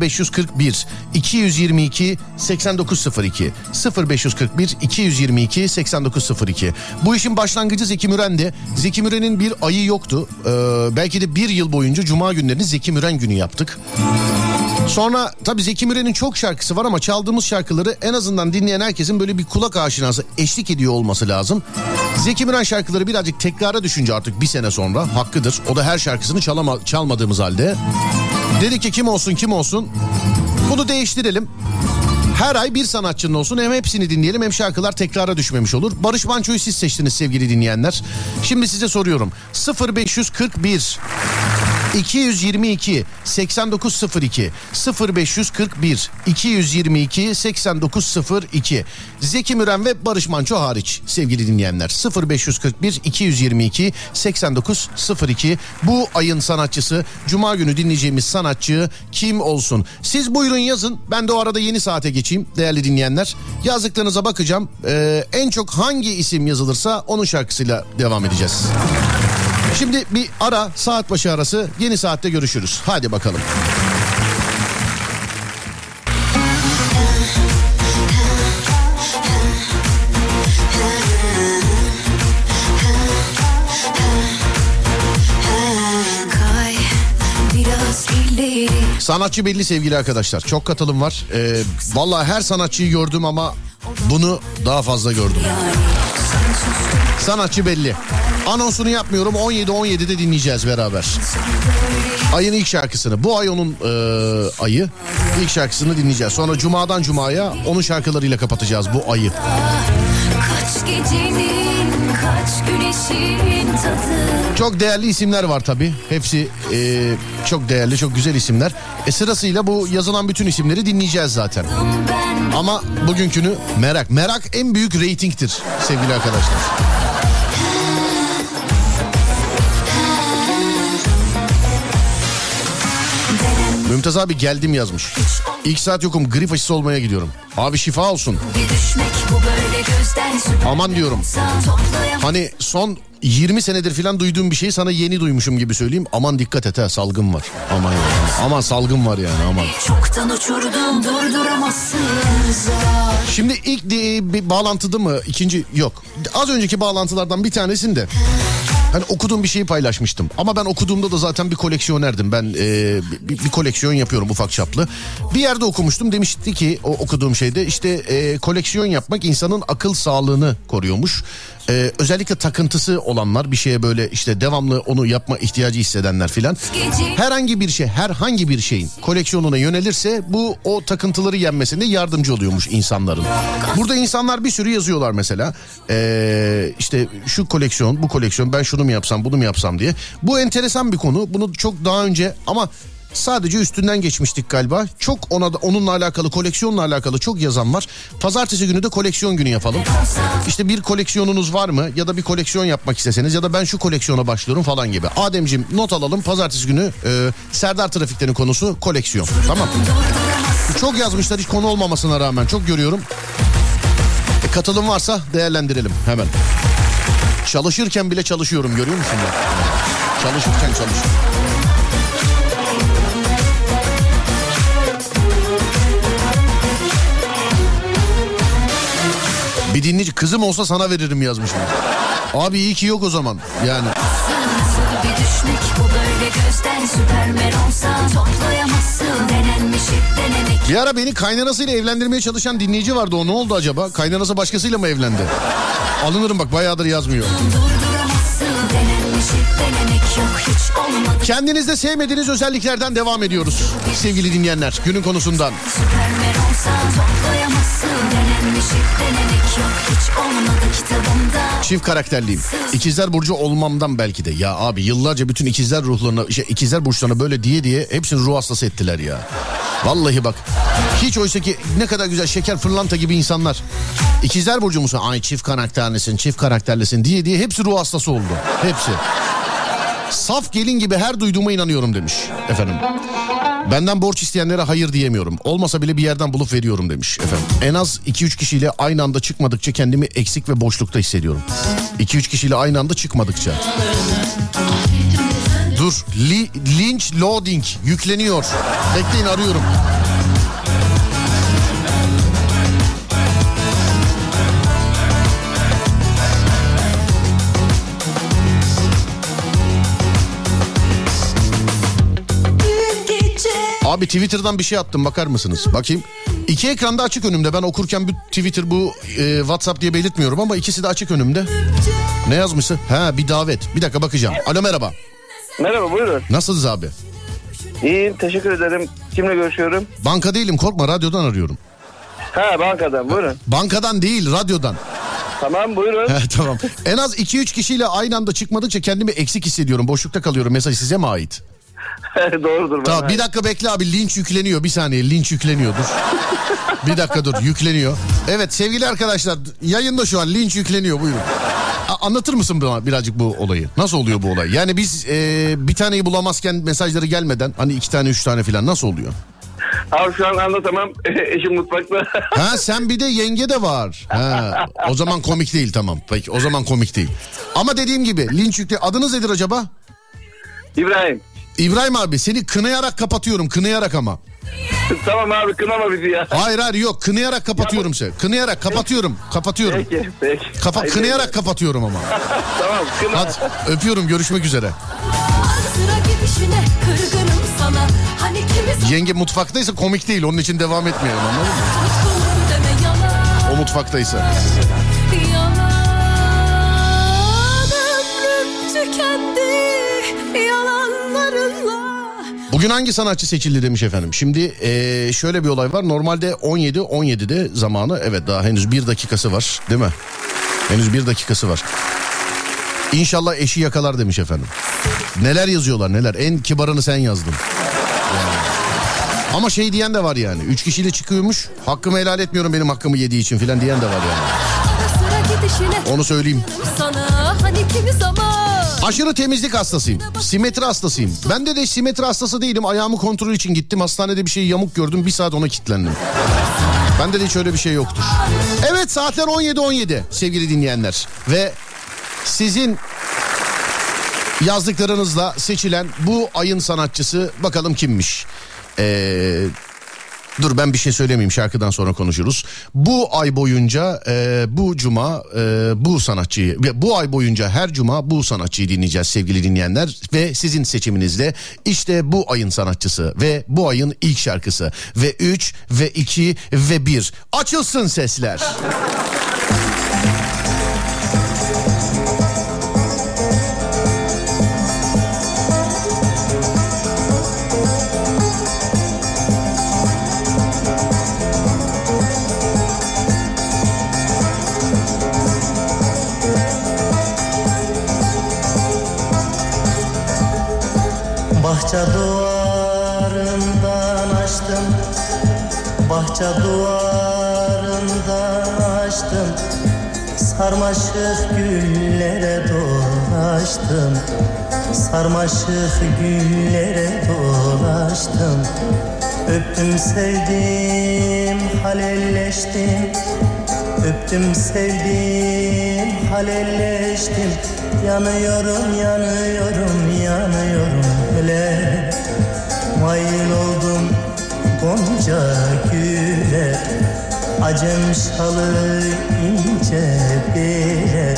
0541 222 8902 0541 222 8902 Bu işin başlangıcı Zeki Müren'di. Zeki Müren'in bir ayı yoktu. Ee, belki de bir yıl boyunca Cuma günlerini Zeki Müren günü yaptık. Sonra tabii Zeki Müren'in çok şarkısı var ama çaldığımız şarkıları en azından dinleyen herkesin böyle bir kulak aşinası eşlik ediyor olması lazım. Zeki Müren şarkıları birazcık tekrara düşünce artık bir sene sonra hakkıdır. O da her şarkısını çalama, çalmadığımız halde. Dedi ki kim olsun kim olsun bunu değiştirelim. Her ay bir sanatçının olsun hem hepsini dinleyelim hem şarkılar tekrara düşmemiş olur. Barış Manço'yu siz seçtiniz sevgili dinleyenler. Şimdi size soruyorum. 0541 222 8902 0541 222 8902 Zeki Müren ve Barış Manço hariç sevgili dinleyenler 0541 222 8902 bu ayın sanatçısı Cuma günü dinleyeceğimiz sanatçı kim olsun? Siz buyurun yazın ben de o arada yeni saate geçeyim değerli dinleyenler. Yazdıklarınıza bakacağım Ee, en çok hangi isim yazılırsa onun şarkısıyla devam edeceğiz. Şimdi bir ara saat başı arası yeni saatte görüşürüz. Hadi bakalım. Sanatçı belli sevgili arkadaşlar. Çok katılım var. Ee, Valla her sanatçıyı gördüm ama bunu daha fazla gördüm. Sanatçı belli. Anonsunu yapmıyorum. 17-17'de dinleyeceğiz beraber. Ayın ilk şarkısını. Bu ay onun e, ayı. İlk şarkısını dinleyeceğiz. Sonra cumadan cumaya onun şarkılarıyla kapatacağız bu ayı.
Kaç gecenin kaç güneşin tadı
Çok değerli isimler var tabi. Hepsi e, çok değerli, çok güzel isimler. E sırasıyla bu yazılan bütün isimleri dinleyeceğiz zaten. Ama bugünkünü merak. Merak en büyük reytingtir sevgili arkadaşlar. Mümtaz abi geldim yazmış. İlk saat yokum grip aşısı olmaya gidiyorum. Abi şifa olsun. Aman diyorum. Hani son 20 senedir falan duyduğum bir şeyi sana yeni duymuşum gibi söyleyeyim. Aman dikkat et ha salgın var. Aman ya. Aman salgın var yani aman.
Çoktan uçurdum durduramazsın
Şimdi ilk bir bağlantıda mı ikinci yok. Az önceki bağlantılardan bir tanesinde hani okuduğum bir şeyi paylaşmıştım. Ama ben okuduğumda da zaten bir koleksiyonerdim. Ben e, bir, bir koleksiyon yapıyorum ufak çaplı. Bir yerde okumuştum demişti ki o okuduğum şeyde işte e, koleksiyon yapmak insanın akıl sağlığını koruyormuş. E, özellikle takıntısı olanlar bir şeye böyle işte devamlı onu yapma ihtiyacı hissedenler filan. Herhangi bir şey, herhangi bir şeyin koleksiyonuna yönelirse bu o takıntıları yenmesinde yardımcı oluyormuş insanların. Burada insanlar bir sürü yazıyorlar mesela. Ee, işte şu koleksiyon, bu koleksiyon ben şunu mu yapsam, bunu mu yapsam diye. Bu enteresan bir konu. Bunu çok daha önce ama Sadece üstünden geçmiştik galiba. Çok ona da, onunla alakalı koleksiyonla alakalı çok yazan var. Pazartesi günü de koleksiyon günü yapalım. İşte bir koleksiyonunuz var mı ya da bir koleksiyon yapmak isteseniz ya da ben şu koleksiyona başlıyorum falan gibi. Ademciğim not alalım. Pazartesi günü e, Serdar Trafikler'in konusu koleksiyon. Tamam. Çok yazmışlar hiç konu olmamasına rağmen çok görüyorum. E, katılım varsa değerlendirelim hemen. Çalışırken bile çalışıyorum görüyor musun? Çalışırken çalışıyorum. Bir dinleyici kızım olsa sana veririm yazmışım. Abi iyi ki yok o zaman. Yani
bir denemek
bir ara beni kaynanasıyla evlendirmeye çalışan dinleyici vardı. O ne oldu acaba? Kaynanası başkasıyla mı evlendi? Alınırım bak bayağıdır yazmıyor.
olmadı
Kendinizde sevmediğiniz özelliklerden devam ediyoruz. Sevgili dinleyenler günün konusundan.
süpermen olsa
Çift karakterliyim. İkizler Burcu olmamdan belki de. Ya abi yıllarca bütün ikizler ruhlarına, şey, ikizler burçlarına böyle diye diye hepsini ruh hastası ettiler ya. Vallahi bak. Hiç oysa ki ne kadar güzel şeker fırlanta gibi insanlar. İkizler Burcu musun? Ay çift karakterlisin, çift karakterlisin diye diye hepsi ruh hastası oldu. Hepsi. Saf gelin gibi her duyduğuma inanıyorum demiş efendim. Benden borç isteyenlere hayır diyemiyorum. Olmasa bile bir yerden bulup veriyorum demiş efendim. En az 2-3 kişiyle aynı anda çıkmadıkça kendimi eksik ve boşlukta hissediyorum. 2-3 kişiyle aynı anda çıkmadıkça. Dur. Li, lynch loading yükleniyor. Bekleyin arıyorum. Abi Twitter'dan bir şey attım bakar mısınız? Bakayım. İki ekranda açık önümde. Ben okurken bu Twitter bu e, WhatsApp diye belirtmiyorum ama ikisi de açık önümde. Ne yazmışsın? Ha bir davet. Bir dakika bakacağım. Alo merhaba.
Merhaba buyurun.
Nasılsınız abi?
İyiyim teşekkür ederim. Kimle görüşüyorum?
Banka değilim korkma radyodan arıyorum.
Ha bankadan buyurun.
Bankadan değil radyodan.
Tamam buyurun.
He, [LAUGHS] tamam. En az 2-3 kişiyle aynı anda çıkmadıkça kendimi eksik hissediyorum. Boşlukta kalıyorum. Mesaj size mi ait? [LAUGHS]
Doğrudur.
Tamam bir dakika bekle abi linç yükleniyor. Bir saniye linç yükleniyor dur. bir dakika dur yükleniyor. Evet sevgili arkadaşlar yayında şu an linç yükleniyor buyurun. A- anlatır mısın bana birazcık bu olayı? Nasıl oluyor bu olay? Yani biz e, bir taneyi bulamazken mesajları gelmeden hani iki tane üç tane falan nasıl oluyor?
Abi şu an anlatamam. [LAUGHS] Eşim mutfakta. [LAUGHS]
Ha sen bir de yenge de var. Ha, o zaman komik değil tamam. Peki o zaman komik değil. Ama dediğim gibi linç yükle adınız nedir acaba?
İbrahim.
İbrahim abi seni kınayarak kapatıyorum kınayarak ama. [LAUGHS]
tamam abi kınama bizi ya.
Hayır hayır yok kınayarak kapatıyorum seni. Kınayarak kapatıyorum kapatıyorum.
Peki peki. Haydi.
kınayarak kapatıyorum ama. [LAUGHS]
tamam kına.
Hadi öpüyorum görüşmek üzere.
Hani
Yenge mutfaktaysa komik değil onun için devam etmeyelim anladın mı? O mutfaktaysa. Bugün hangi sanatçı seçildi demiş efendim. Şimdi eee, şöyle bir olay var. Normalde 17 17'de zamanı evet daha henüz bir dakikası var değil mi? Henüz bir dakikası var. İnşallah eşi yakalar demiş efendim. Neler yazıyorlar neler. En kibarını sen yazdın. Yani. Ama şey diyen de var yani. Üç kişiyle çıkıyormuş. Hakkımı helal etmiyorum benim hakkımı yediği için filan diyen de var yani. Onu söyleyeyim.
sana Hani kimi zaman
Aşırı temizlik hastasıyım. Simetri hastasıyım. Ben de de simetri hastası değilim. Ayağımı kontrol için gittim. Hastanede bir şey yamuk gördüm. Bir saat ona kilitlendim. Bende de hiç öyle bir şey yoktur. Evet saatler 17.17 sevgili dinleyenler. Ve sizin yazdıklarınızla seçilen bu ayın sanatçısı bakalım kimmiş? Eee... Dur ben bir şey söylemeyeyim şarkıdan sonra konuşuruz. Bu ay boyunca e, bu cuma e, bu sanatçıyı bu ay boyunca her cuma bu sanatçıyı dinleyeceğiz sevgili dinleyenler ve sizin seçiminizle işte bu ayın sanatçısı ve bu ayın ilk şarkısı ve 3 ve 2 ve 1 açılsın sesler.
Bahçe duvarından açtım. Sarmaşık güllere dolaştım. Sarmaşık güllere dolaştım. Öptüm sevdim halelleştim. Öptüm sevdim halelleştim. Yanıyorum yanıyorum yanıyorum hele. Mail oldum gonca güle Acem şalı ince bile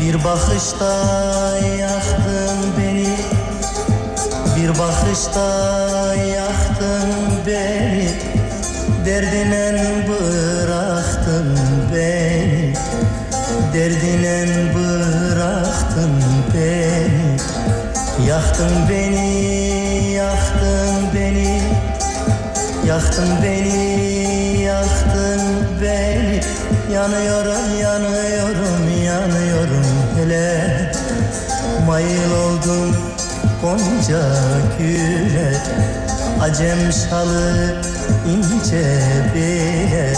Bir bakışta Bir bakışta yaktın beni Derdinen bıraktın beni Derdinen bıraktın beni. Yaktın beni, yaktın beni Yaktın beni, yaktın beni. Yanıyorum, yanıyorum, yanıyorum hele. Mayıl oldum Gonca Acem şalı ince bile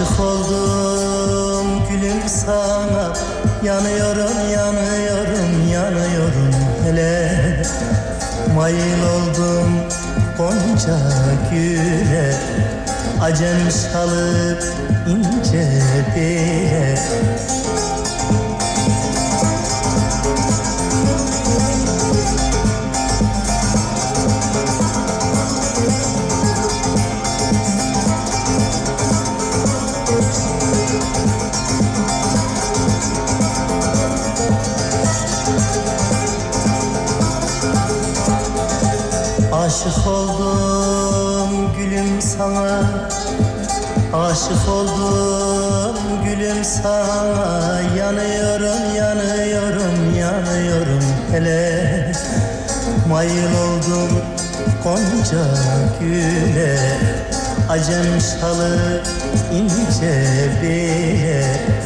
Aşık oldum gülüm sana. Yanıyorum yanıyorum yanıyorum hele. Mayıl oldum gonca güle Acem şalı ince bile Aşık oldum gülüm sana Yanıyorum yanıyorum yanıyorum. Hele Mayıl oldum gonca güle Acem şalı ince bile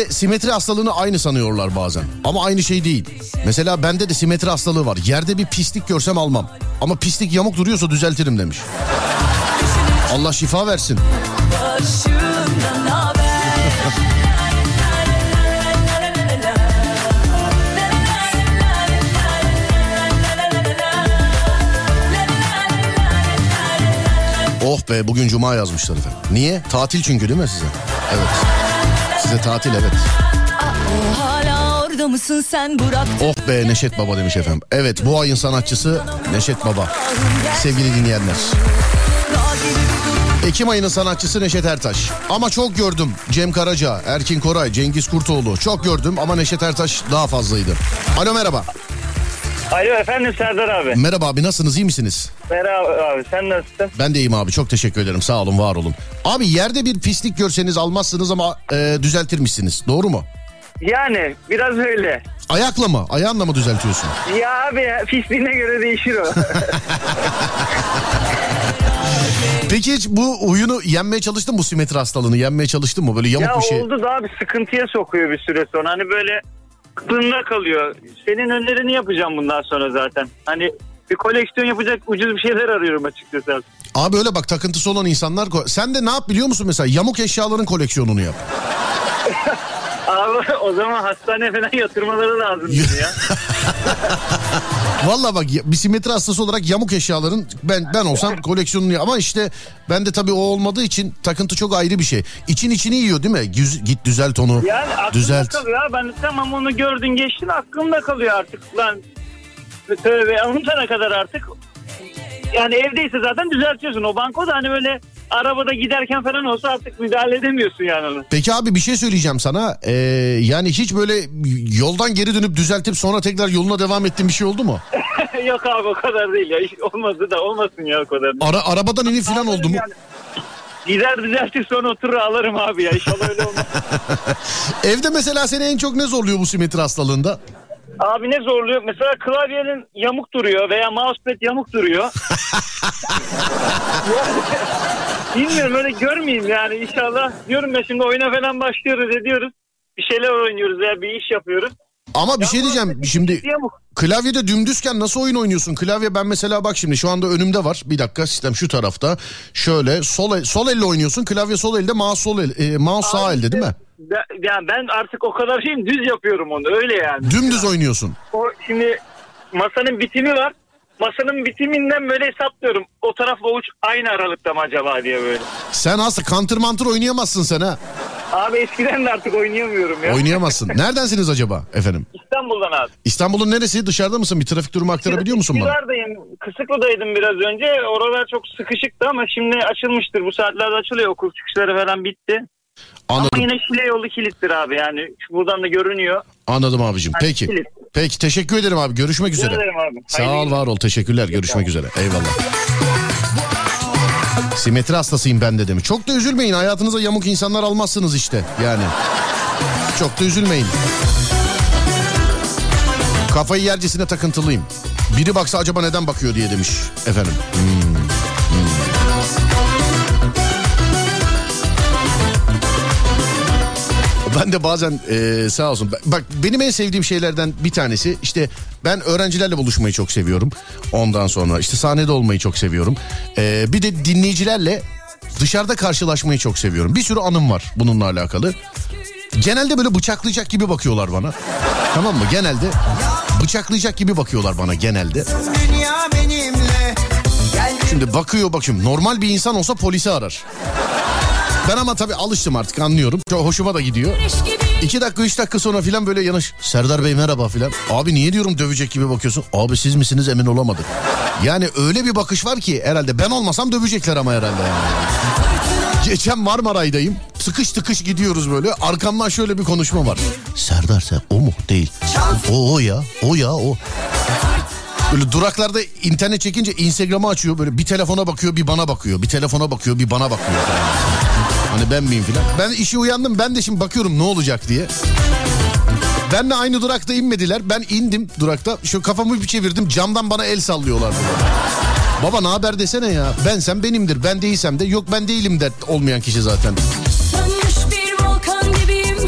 Titizlikle simetri hastalığını aynı sanıyorlar bazen. Ama aynı şey değil. Mesela bende de simetri hastalığı var. Yerde bir pislik görsem almam. Ama pislik yamuk duruyorsa düzeltirim demiş. Allah şifa versin. Oh be bugün cuma yazmışlar efendim. Niye? Tatil çünkü değil mi size? Evet. Size tatil evet.
O hala orada mısın sen bıraktın
Oh be Neşet Baba demiş efendim. Evet bu ayın sanatçısı Neşet Baba. Sevgili dinleyenler. Ekim ayının sanatçısı Neşet Ertaş. Ama çok gördüm Cem Karaca, Erkin Koray, Cengiz Kurtoğlu. Çok gördüm ama Neşet Ertaş daha fazlaydı. Alo merhaba.
Alo efendim Serdar abi.
Merhaba abi nasılsınız iyi misiniz?
Merhaba abi sen nasılsın?
Ben de iyiyim abi çok teşekkür ederim sağ olun var olun. Abi yerde bir pislik görseniz almazsınız ama e, düzeltirmişsiniz doğru mu?
Yani biraz öyle.
Ayakla mı? Ayağınla mı düzeltiyorsun?
Ya abi ya, pisliğine göre değişir o. [LAUGHS]
Peki hiç bu oyunu yenmeye çalıştın mı bu simetri hastalığını? Yenmeye çalıştın mı? Böyle yamuk
ya
bir şey.
oldu da abi sıkıntıya sokuyor bir süre sonra. Hani böyle kılında kalıyor. Senin önlerini yapacağım bundan sonra zaten. Hani bir koleksiyon yapacak ucuz bir şeyler arıyorum açıkçası.
Abi öyle bak takıntısı olan insanlar... Sen de ne yap biliyor musun mesela? Yamuk eşyaların koleksiyonunu yap. [LAUGHS]
Abi o zaman hastaneye falan yatırmaları lazım [LAUGHS] ya. [LAUGHS]
Valla bak ya- bir simetri hastası olarak yamuk eşyaların ben ben olsam koleksiyonunu ama işte ben de tabii o olmadığı için takıntı çok ayrı bir şey. İçin içini yiyor değil mi? Güz- git düzelt onu.
Yani aklımda
düzelt.
kalıyor. ha. Ben tamam onu gördün geçtin aklımda kalıyor artık. Lan tövbe unutana kadar artık. Yani evdeyse zaten düzeltiyorsun. O banko da hani böyle arabada giderken falan olsa artık müdahale edemiyorsun yani.
Peki abi bir şey söyleyeceğim sana. Ee, yani hiç böyle yoldan geri dönüp düzeltip sonra tekrar yoluna devam ettiğin bir şey oldu mu? [LAUGHS]
Yok abi o kadar değil ya. Hiç olmadı da olmasın ya o kadar.
Ara, arabadan inip falan oldu mu?
Yani Gider düzeltir sonra oturur alırım abi ya. İnşallah öyle olmaz. [LAUGHS]
Evde mesela seni en çok ne zorluyor bu simetri hastalığında?
Abi ne zorluyor? Mesela klavyenin yamuk duruyor veya mousepad yamuk duruyor. [LAUGHS] Bilmiyorum öyle görmeyeyim yani inşallah. Diyorum ya şimdi oyuna falan başlıyoruz ediyoruz. Bir şeyler oynuyoruz veya bir iş yapıyoruz.
Ama bir şey diyeceğim şimdi klavyede dümdüzken nasıl oyun oynuyorsun? Klavye ben mesela bak şimdi şu anda önümde var. Bir dakika sistem şu tarafta. Şöyle sol sol elle oynuyorsun. Klavye sol elde, mouse sol el, e, mouse sağ elde değil mi?
Ben- Yani ben artık o kadar şeyim düz yapıyorum onu öyle yani.
Dümdüz oynuyorsun.
O şimdi masanın bitimi var. Masanın bitiminden böyle hesaplıyorum. O tarafla uç aynı aralıkta mı acaba diye böyle.
Sen aslında counter mantur oynayamazsın sen ha.
Abi eskiden de artık oynayamıyorum ya.
Oynayamazsın. [LAUGHS] Neredensiniz acaba efendim?
İstanbul'dan abi.
İstanbul'un neresi? Dışarıda mısın? Bir trafik durumu aktarabiliyor musun bana?
Kırklar'dayım. Kısıklı'daydım biraz önce. Oralar çok sıkışıktı ama şimdi açılmıştır. Bu saatlerde açılıyor. Okul çıkışları falan bitti.
Anladım.
Ama yine Şile yolu kilittir abi. Yani buradan da görünüyor.
Anladım abicim.
Yani
Peki.
kilit.
Peki teşekkür ederim abi. Görüşmek üzere.
ederim abi.
Sağ ol var ol. Teşekkürler. Görüşmek üzere. Eyvallah. Simetri hastasıyım ben de demiş. Çok da üzülmeyin. Hayatınıza yamuk insanlar almazsınız işte. Yani. Çok da üzülmeyin. Kafayı yercesine takıntılıyım. Biri baksa acaba neden bakıyor diye demiş efendim. Hmm. Ben de bazen e, sağ olsun. Bak benim en sevdiğim şeylerden bir tanesi işte ben öğrencilerle buluşmayı çok seviyorum. Ondan sonra işte sahnede olmayı çok seviyorum. E, bir de dinleyicilerle dışarıda karşılaşmayı çok seviyorum. Bir sürü anım var bununla alakalı. Genelde böyle bıçaklayacak gibi bakıyorlar bana. Tamam mı? Genelde bıçaklayacak gibi bakıyorlar bana genelde. Şimdi bakıyor bakıyorum. Normal bir insan olsa polisi arar. Ben ama tabii alıştım artık anlıyorum. Çok hoşuma da gidiyor. İki dakika üç dakika sonra filan böyle yanış. Serdar Bey merhaba filan. Abi niye diyorum dövecek gibi bakıyorsun. Abi siz misiniz emin olamadık. Yani öyle bir bakış var ki herhalde ben olmasam dövecekler ama herhalde yani. Geçen Marmaray'dayım. Tıkış tıkış gidiyoruz böyle. Arkamdan şöyle bir konuşma var. Serdar sen o mu? Değil. O o ya. O ya o. Böyle duraklarda internet çekince Instagram'ı açıyor böyle bir telefona bakıyor bir bana bakıyor. Bir telefona bakıyor bir bana bakıyor. Hani ben miyim filan. Ben işe uyandım ben de şimdi bakıyorum ne olacak diye. Ben de aynı durakta inmediler. Ben indim durakta. Şu kafamı bir çevirdim. Camdan bana el sallıyorlar. Baba ne haber desene ya. Ben sen benimdir. Ben değilsem de yok ben değilim der olmayan kişi zaten.
Gibiyim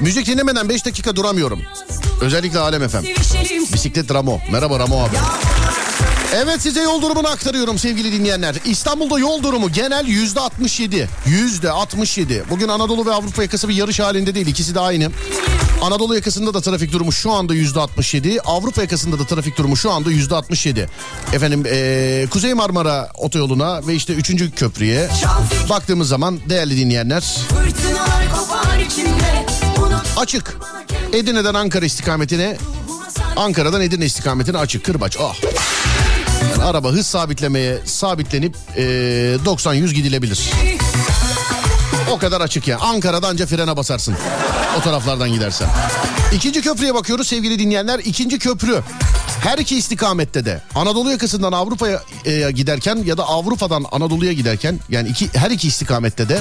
Müzik dinlemeden 5 dakika duramıyorum. Özellikle Alem.
Sevişelim
Bisiklet Ramo. Merhaba Ramo abi. Evet size yol durumunu aktarıyorum sevgili dinleyenler. İstanbul'da yol durumu genel yüzde 67. Yüzde 67. Bugün Anadolu ve Avrupa yakası bir yarış halinde değil. İkisi de aynı. Anadolu yakasında da trafik durumu şu anda yüzde 67. Avrupa yakasında da trafik durumu şu anda yüzde 67. Efendim eee, Kuzey Marmara otoyoluna ve işte 3. köprüye baktığımız zaman değerli dinleyenler açık. Edirne'den Ankara istikametine Ankara'dan Edirne istikametine açık kırbaç. Ah. Yani araba hız sabitlemeye sabitlenip eee, 90-100 gidilebilir. O kadar açık ya. Ankara'da anca frene basarsın. O taraflardan gidersen. İkinci köprüye bakıyoruz sevgili dinleyenler. İkinci köprü. Her iki istikamette de Anadolu yakasından Avrupa'ya e, giderken ya da Avrupa'dan Anadolu'ya giderken yani iki, her iki istikamette de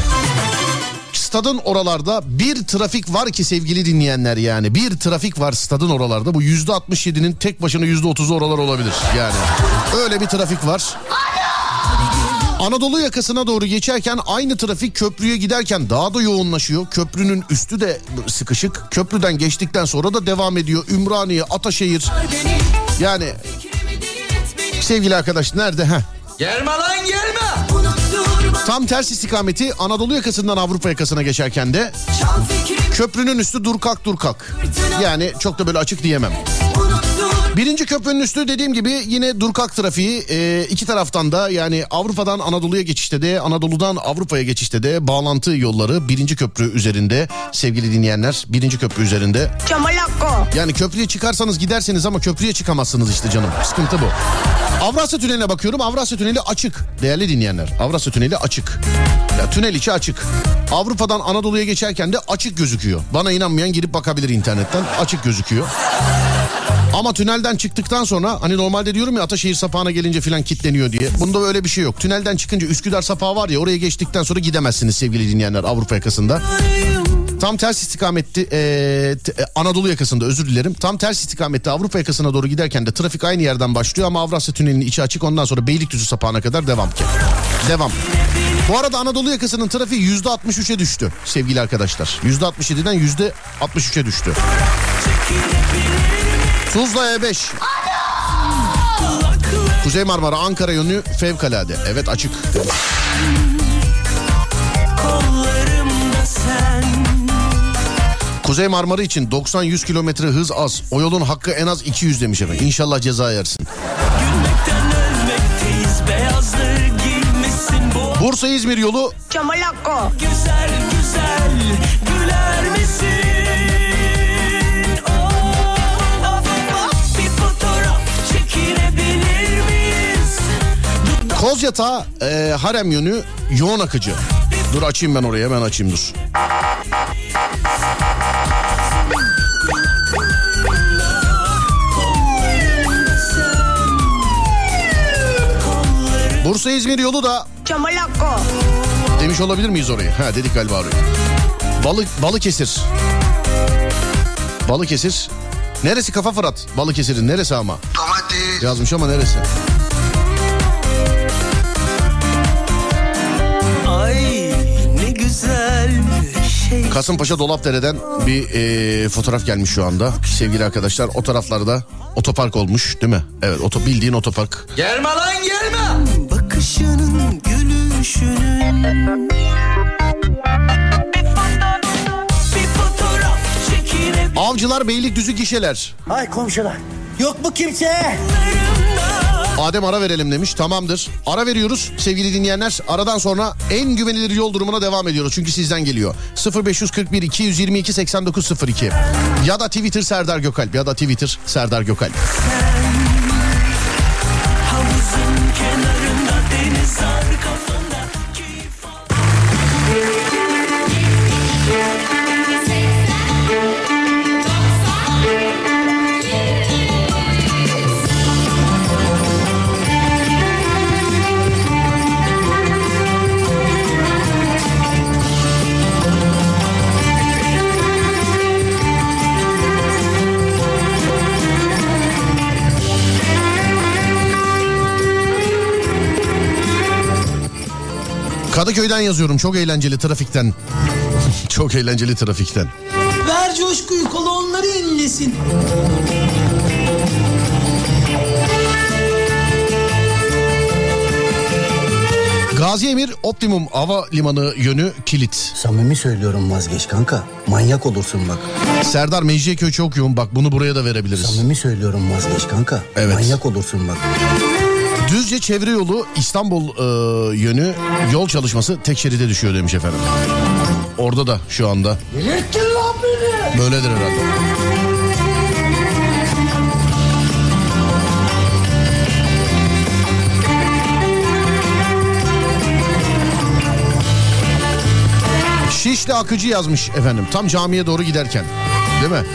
stadın oralarda bir trafik var ki sevgili dinleyenler yani bir trafik var stadın oralarda bu yüzde 67'nin tek başına yüzde 30'u oralar olabilir yani öyle bir trafik var. Anadolu yakasına doğru geçerken aynı trafik köprüye giderken daha da yoğunlaşıyor. Köprünün üstü de sıkışık. Köprüden geçtikten sonra da devam ediyor. Ümraniye, Ataşehir. Yani sevgili arkadaş nerede? Heh.
Gelme lan gelme
Tam ters istikameti Anadolu yakasından Avrupa yakasına geçerken de köprünün üstü dur kalk dur kalk. Yani çok da böyle açık diyemem. Birinci köprünün üstü dediğim gibi yine durkak trafiği e, iki taraftan da yani Avrupa'dan Anadolu'ya geçişte de Anadolu'dan Avrupa'ya geçişte de bağlantı yolları birinci köprü üzerinde sevgili dinleyenler birinci köprü üzerinde. Yani köprüye çıkarsanız giderseniz ama köprüye çıkamazsınız işte canım sıkıntı bu. Avrasya Tüneli'ne bakıyorum Avrasya Tüneli açık değerli dinleyenler Avrasya Tüneli açık. Ya tünel içi açık. Avrupa'dan Anadolu'ya geçerken de açık gözüküyor. Bana inanmayan girip bakabilir internetten açık gözüküyor. Ama tünelden çıktıktan sonra hani normalde diyorum ya Ataşehir sapağına gelince filan kilitleniyor diye. Bunda öyle bir şey yok. Tünelden çıkınca Üsküdar sapağı var ya oraya geçtikten sonra gidemezsiniz sevgili dinleyenler Avrupa yakasında. Tam ters istikamette e, t- e, Anadolu yakasında özür dilerim. Tam ters istikamette Avrupa yakasına doğru giderken de trafik aynı yerden başlıyor ama Avrasya Tüneli'nin içi açık ondan sonra Beylikdüzü sapağına kadar devam. Devam. Bu arada Anadolu yakasının trafiği yüzde 63'e düştü sevgili arkadaşlar. Yüzde 67'den yüzde 63'e düştü. Tuzla E5. Kuzey Marmara Ankara yönü fevkalade. Evet açık. Kuzey Marmara için 90-100 kilometre hız az. O yolun hakkı en az 200 demiş efendim. İnşallah ceza yersin. Bursa İzmir yolu
Güzel güzel güler misin? Oh, of, of, bir fotoğraf çekilebilir miyiz?
Kozyatağı e, harem yönü yoğun akıcı. Dur açayım ben oraya hemen açayım dur. Bursa İzmir yolu da demiş olabilir miyiz orayı? Ha dedik galiba orayı. Balık Balıkesir. Balıkesir. Neresi Kafa Fırat? Balıkesir'in neresi ama?
Domates.
Yazmış ama neresi?
Ay ne güzel şey.
Kasımpaşa Dolapdere'den bir e, fotoğraf gelmiş şu anda. Sevgili arkadaşlar o taraflarda otopark olmuş değil mi? Evet oto, bildiğin otopark.
Gelme lan gelme. Çekilebilir
Avcılar Beylikdüzü gişeler.
Hay komşular. Yok mu kimse?
Adem ara verelim demiş. Tamamdır. Ara veriyoruz sevgili dinleyenler. Aradan sonra en güvenilir yol durumuna devam ediyoruz. Çünkü sizden geliyor. 0541 222 8902 ya da Twitter Serdar Gökalp ya da Twitter Serdar Gökalp.
Havuzun
Kadıköy'den yazıyorum. Çok eğlenceli trafikten. [LAUGHS] Çok eğlenceli trafikten.
Ver coşkuyu kolonları yenilesin.
Gazi Emir Optimum Hava Limanı yönü kilit.
Samimi söylüyorum vazgeç kanka. Manyak olursun bak.
Serdar Mecidiyeköy çok yoğun bak bunu buraya da verebiliriz.
Samimi söylüyorum vazgeç kanka.
Evet.
Manyak olursun bak.
Düzce çevre yolu İstanbul e, yönü yol çalışması tek şeride düşüyor demiş efendim. Orada da şu anda.
Delirttin lan beni.
Böyledir herhalde. Şişli Akıcı yazmış efendim. Tam camiye doğru giderken. Değil mi?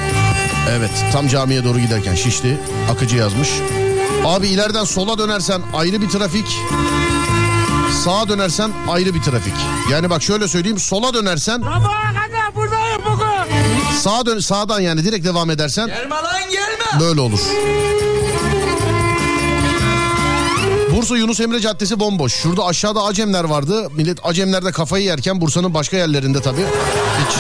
Evet tam camiye doğru giderken Şişli Akıcı yazmış. Abi ileriden sola dönersen ayrı bir trafik. Sağa dönersen ayrı bir trafik. Yani bak şöyle söyleyeyim sola dönersen
buradayım bugün.
sağa dön sağdan yani direkt devam edersen
Gelme lan gelme.
böyle olur. Bursa Yunus Emre Caddesi bomboş. Şurada aşağıda Acemler vardı. Millet Acemler'de kafayı yerken Bursa'nın başka yerlerinde tabii. Hiç.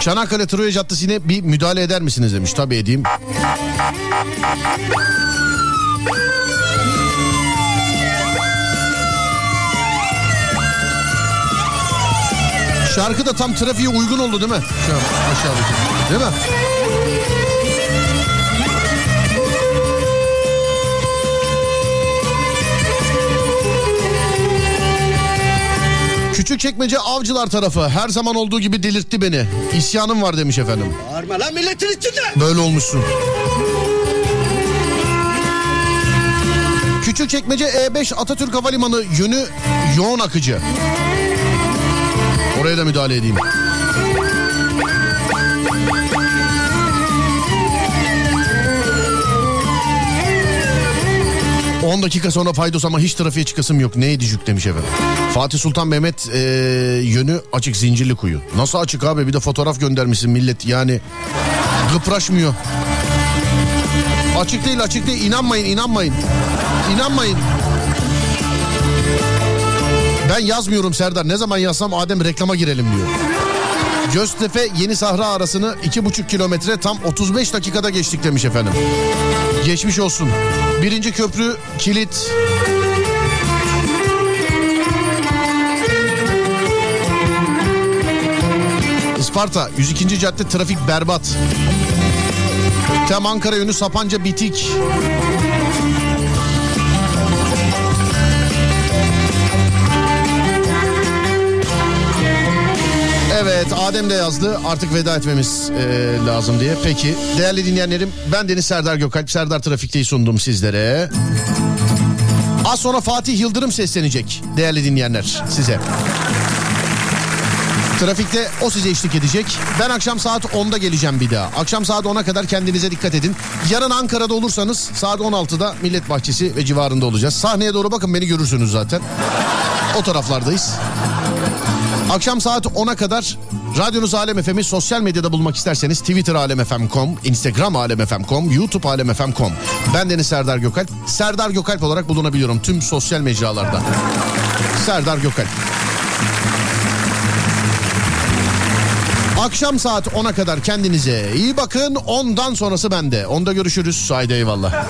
Çanakkale Troya Caddesi'ne bir müdahale eder misiniz demiş. Tabii edeyim. Şarkı da tam trafiğe uygun oldu değil mi? Şu an aşağıdaki. Değil mi? Küçükçekmece avcılar tarafı her zaman olduğu gibi delirtti beni. İsyanım var demiş efendim.
Bağırma lan milletin içinde.
Böyle olmuşsun. Küçükçekmece E5 Atatürk Havalimanı yönü yoğun akıcı. Oraya da müdahale edeyim. ...10 dakika sonra faydos ama hiç trafiğe çıkasım yok. Neydi cük demiş efendim. Fatih Sultan Mehmet e, yönü açık zincirli kuyu. Nasıl açık abi bir de fotoğraf göndermişsin millet yani gıpraşmıyor. Açık değil açık değil inanmayın inanmayın. İnanmayın. Ben yazmıyorum Serdar ne zaman yazsam Adem reklama girelim diyor. Göztepe Yeni Sahra arasını iki buçuk kilometre tam 35 dakikada geçtik demiş efendim. Geçmiş olsun. Birinci köprü kilit. Isparta 102. cadde trafik berbat. Tem Ankara yönü Sapanca bitik. Evet Adem de yazdı artık veda etmemiz e, lazım diye. Peki değerli dinleyenlerim ben Deniz Serdar Gökalp Serdar Trafik'teyi sundum sizlere. Az sonra Fatih Yıldırım seslenecek değerli dinleyenler size. Trafikte o size eşlik edecek. Ben akşam saat 10'da geleceğim bir daha. Akşam saat 10'a kadar kendinize dikkat edin. Yarın Ankara'da olursanız saat 16'da Millet Bahçesi ve civarında olacağız. Sahneye doğru bakın beni görürsünüz zaten. O taraflardayız. Akşam saat 10'a kadar radyonuz Alem FM'i sosyal medyada bulmak isterseniz Twitter alemfm.com, Instagram alemfm.com, YouTube alemfm.com. Ben Deniz Serdar Gökalp. Serdar Gökalp olarak bulunabiliyorum tüm sosyal mecralarda. Serdar Gökalp. Akşam saat 10'a kadar kendinize iyi bakın. Ondan sonrası bende. Onda görüşürüz. Haydi eyvallah.